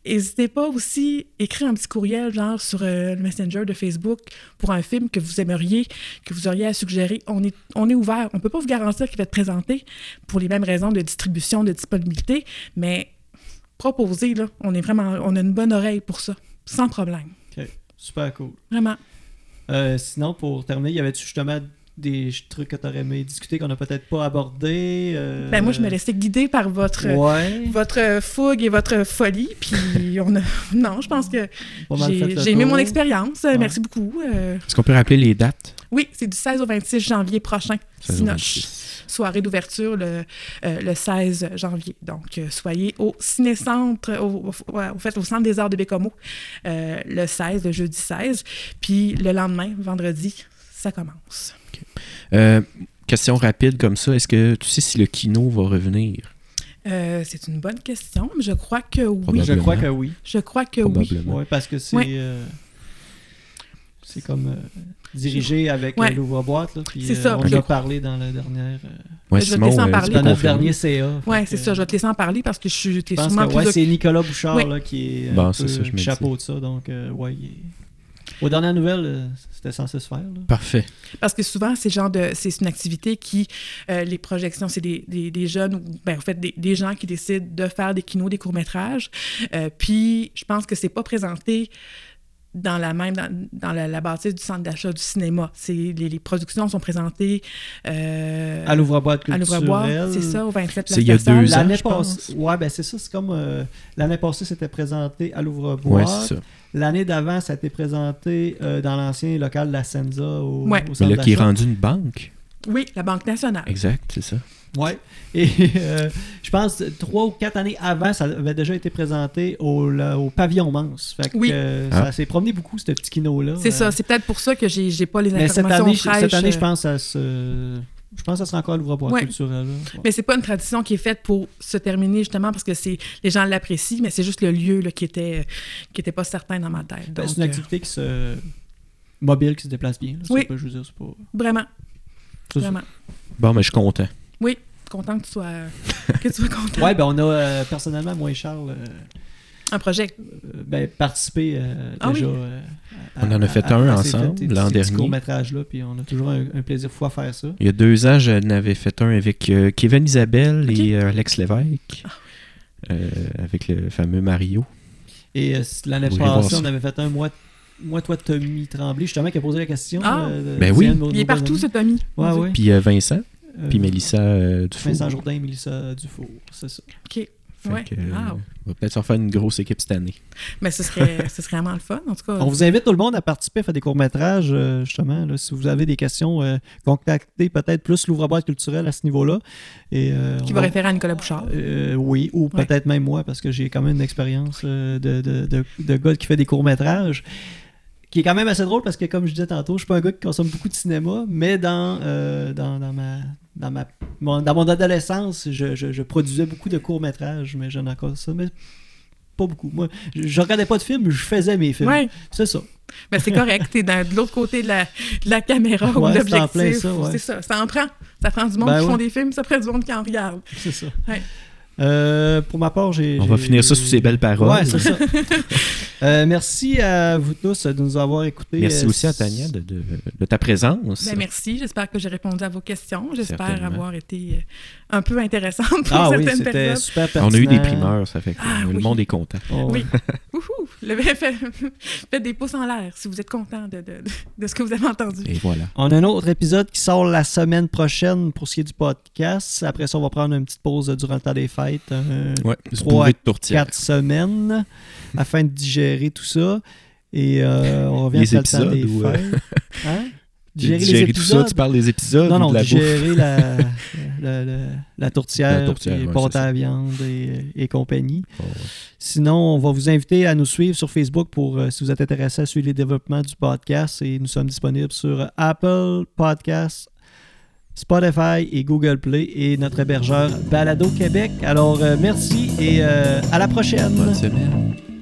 n'hésitez pas aussi à écrire un petit courriel, genre sur euh, le Messenger de Facebook, pour un film que vous aimeriez, que vous auriez à suggérer. On est, on est ouvert. On peut pas vous garantir qu'il va être présenté pour les mêmes raisons de distribution, de disponibilité, mais proposer, là, on est vraiment, on a une bonne oreille pour ça, sans problème. Super cool. Vraiment. Euh, sinon, pour terminer, y avait-tu justement des trucs que tu aurais aimé discuter qu'on n'a peut-être pas abordés? euh, Ben moi, je me laissais guider par votre, Ouais. votre fougue et votre folie. Puis on a... Non, je pense que j'ai aimé mon expérience. Euh, Ouais. Merci beaucoup. Euh, Est-ce qu'on peut rappeler les dates? Oui, c'est du 16 au 26 janvier prochain. Sinoche. Soirée d'ouverture le, euh, le 16 janvier. Donc, euh, soyez au Ciné-Centre, au, au- ouais, au fait, au Centre des Arts de Bécomo, euh, le 16, le jeudi 16. Puis le lendemain, vendredi, ça commence. Euh, question rapide comme ça. Est-ce que tu sais si le kino va revenir? Euh, c'est une bonne question, mais je crois que oui. Je crois que oui. Je crois que oui. Probablement. Ouais, parce que c'est. Ouais. euh, c'est comme euh, dirigé avec Ouais. euh, l'ouvre-boîte. là, puis, C'est euh, ça. On Je en a parlé dans la dernière. euh, Ouais, Je vais te Simon, laisser en parler. dans notre dernier CA. Oui, c'est ça. Je vais te laisser en parler parce que je suis pense sûrement que ouais, plus... c'est Nicolas Bouchard là, qui est un Bon, peu ça, je chapeau de ça. Donc, euh, ouais, il est- Aux dernières nouvelles, c'était censé se faire. là. Parfait. Parce que souvent, c'est le genre de, c'est une activité qui, euh, les projections, c'est des, des, des jeunes, ou ben, en fait, des, des gens qui décident de faire des kinos, des courts-métrages. Euh, puis, je pense que c'est pas présenté dans la même, dans, dans la, la bâtisse du centre d'achat du cinéma. C'est, les, les productions sont présentées euh, À l'ouvre-boîte à culturelle. l'ouvre-boîte, c'est ça, au 27 C'est il y a deux ans. L'année je pense. passée, ouais, ben c'est ça. C'est comme euh, l'année passée, c'était présenté à Ouais, l'ouvre-boîte. c'est ça. L'année d'avant, ça a été présenté euh, dans l'ancien local de la Senza au, Ouais. au Mais là, qui est rendu une banque. Oui, la Banque nationale. Exact, c'est ça. Ouais. Et euh, je pense trois ou quatre années avant, ça avait déjà été présenté au, au pavillon. Fait que, Oui. euh, Ah. ça s'est promené beaucoup, ce petit kino-là. C'est Euh, ça, c'est peut-être pour ça que j'ai j'ai pas les Mais cette informations année, fraîches. cette année, je euh, pense à. Je pense que ça sera encore l'ouvre-boîte Ouais. culturel. là. Ouais. Mais c'est pas une tradition qui est faite pour se terminer justement parce que c'est les gens l'apprécient, mais c'est juste le lieu là, qui était qui était pas certain dans ma tête. Ben, c'est une euh, activité qui se. mobile qui se déplace bien. là. Oui. pas- je veux dire, c'est pas. vraiment, ça. vraiment. Bon, mais je suis content. Oui, content que tu sois que tu sois content. Ouais, ben on a euh, personnellement, moi et Charles, euh, Un projet. euh, ben, participé euh, Ah déjà. oui. euh, On en a fait un ensemble l'an dernier. court-métrage-là, puis on a toujours un, un plaisir fou à faire ça. Il y a deux ans, j'en avais fait un avec euh, Kevin Isabelle et euh, Alex Lévesque. Ah Euh, avec le fameux Mario. Et euh, l'année passée, on avait fait un mois, moi, toi, Tommy Tremblay, justement, qui a posé la question. Ah. euh, de- Ben oui. Il est partout, ce Tommy. Ouais, ouais. Puis euh, Vincent, Euh, puis Mélissa euh, Dufour. Vincent Jourdain, Mélissa Dufour, c'est ça. OK. Ouais. que, euh, Wow. On va peut-être se refaire une grosse équipe cette année. Mais ce serait, ce serait vraiment le fun, en tout cas. On vous invite tout le monde à participer à faire des courts-métrages, euh, justement. là, si vous avez des questions, euh, contactez peut-être plus l'ouvre-boîte culturelle à ce niveau-là. Et, euh, Qui on va référer à Nicolas Bouchard. Euh, oui, ou Ouais. peut-être même moi, parce que j'ai quand même une expérience euh, de, de, de, de gars qui fait des courts-métrages, qui est quand même assez drôle parce que, comme je disais tantôt, je suis pas un gars qui consomme beaucoup de cinéma, mais dans, euh, dans, dans ma. Dans, ma, mon, dans mon adolescence, je, je, je produisais beaucoup de courts-métrages, mais j'en ai encore ça, mais pas beaucoup. Moi, je, je regardais pas de films, je faisais mes films. C'est ça. mais c'est correct. T'es de l'autre côté de la, de la caméra ou c'est l'objectif. ça, ouais. C'est ça. Ça en prend. Ça prend du monde Ben qui font des films, ça prend du monde qui en regarde. C'est ça. Euh, pour ma part, j'ai. On va finir ça sous ces belles paroles. Ouais, c'est ça. Euh, merci à vous tous de nous avoir écoutés. Merci Euh, aussi à Tania de, de- de ta présence. Ben, merci. J'espère que j'ai répondu à vos questions. J'espère avoir été euh, un peu intéressante pour Ah oui, certaines c'était personnes. super pertinent. On a eu des primeurs, ça fait que Ah, le oui. monde est content. Oh, Oui. Fait- Faites des pouces en l'air si vous êtes content de, de, de ce que vous avez entendu. Et voilà. On a un autre épisode qui sort la semaine prochaine pour ce qui est du podcast. Après ça, on va prendre une petite pause durant le temps des fêtes. euh, Ouais, Trois, bourré de tourtière. quatre semaines afin de digérer tout ça. Et euh, on revient après le temps des ou, euh, fêtes. Hein? Digérer, Digérer les tout ça, épisodes. tu parles des épisodes Non, ou non, de la digérer la, la, la, la tourtière, La tourtière, puis ouais, à la viande et, et compagnie. Oh, ouais. Sinon, on va vous inviter à nous suivre sur Facebook pour euh, si vous êtes intéressé à suivre les développements du podcast. Et nous sommes disponibles sur Apple Podcasts, Spotify et Google Play et notre hébergeur Balado Québec. Alors, euh, merci et euh, à la prochaine. Bonne semaine.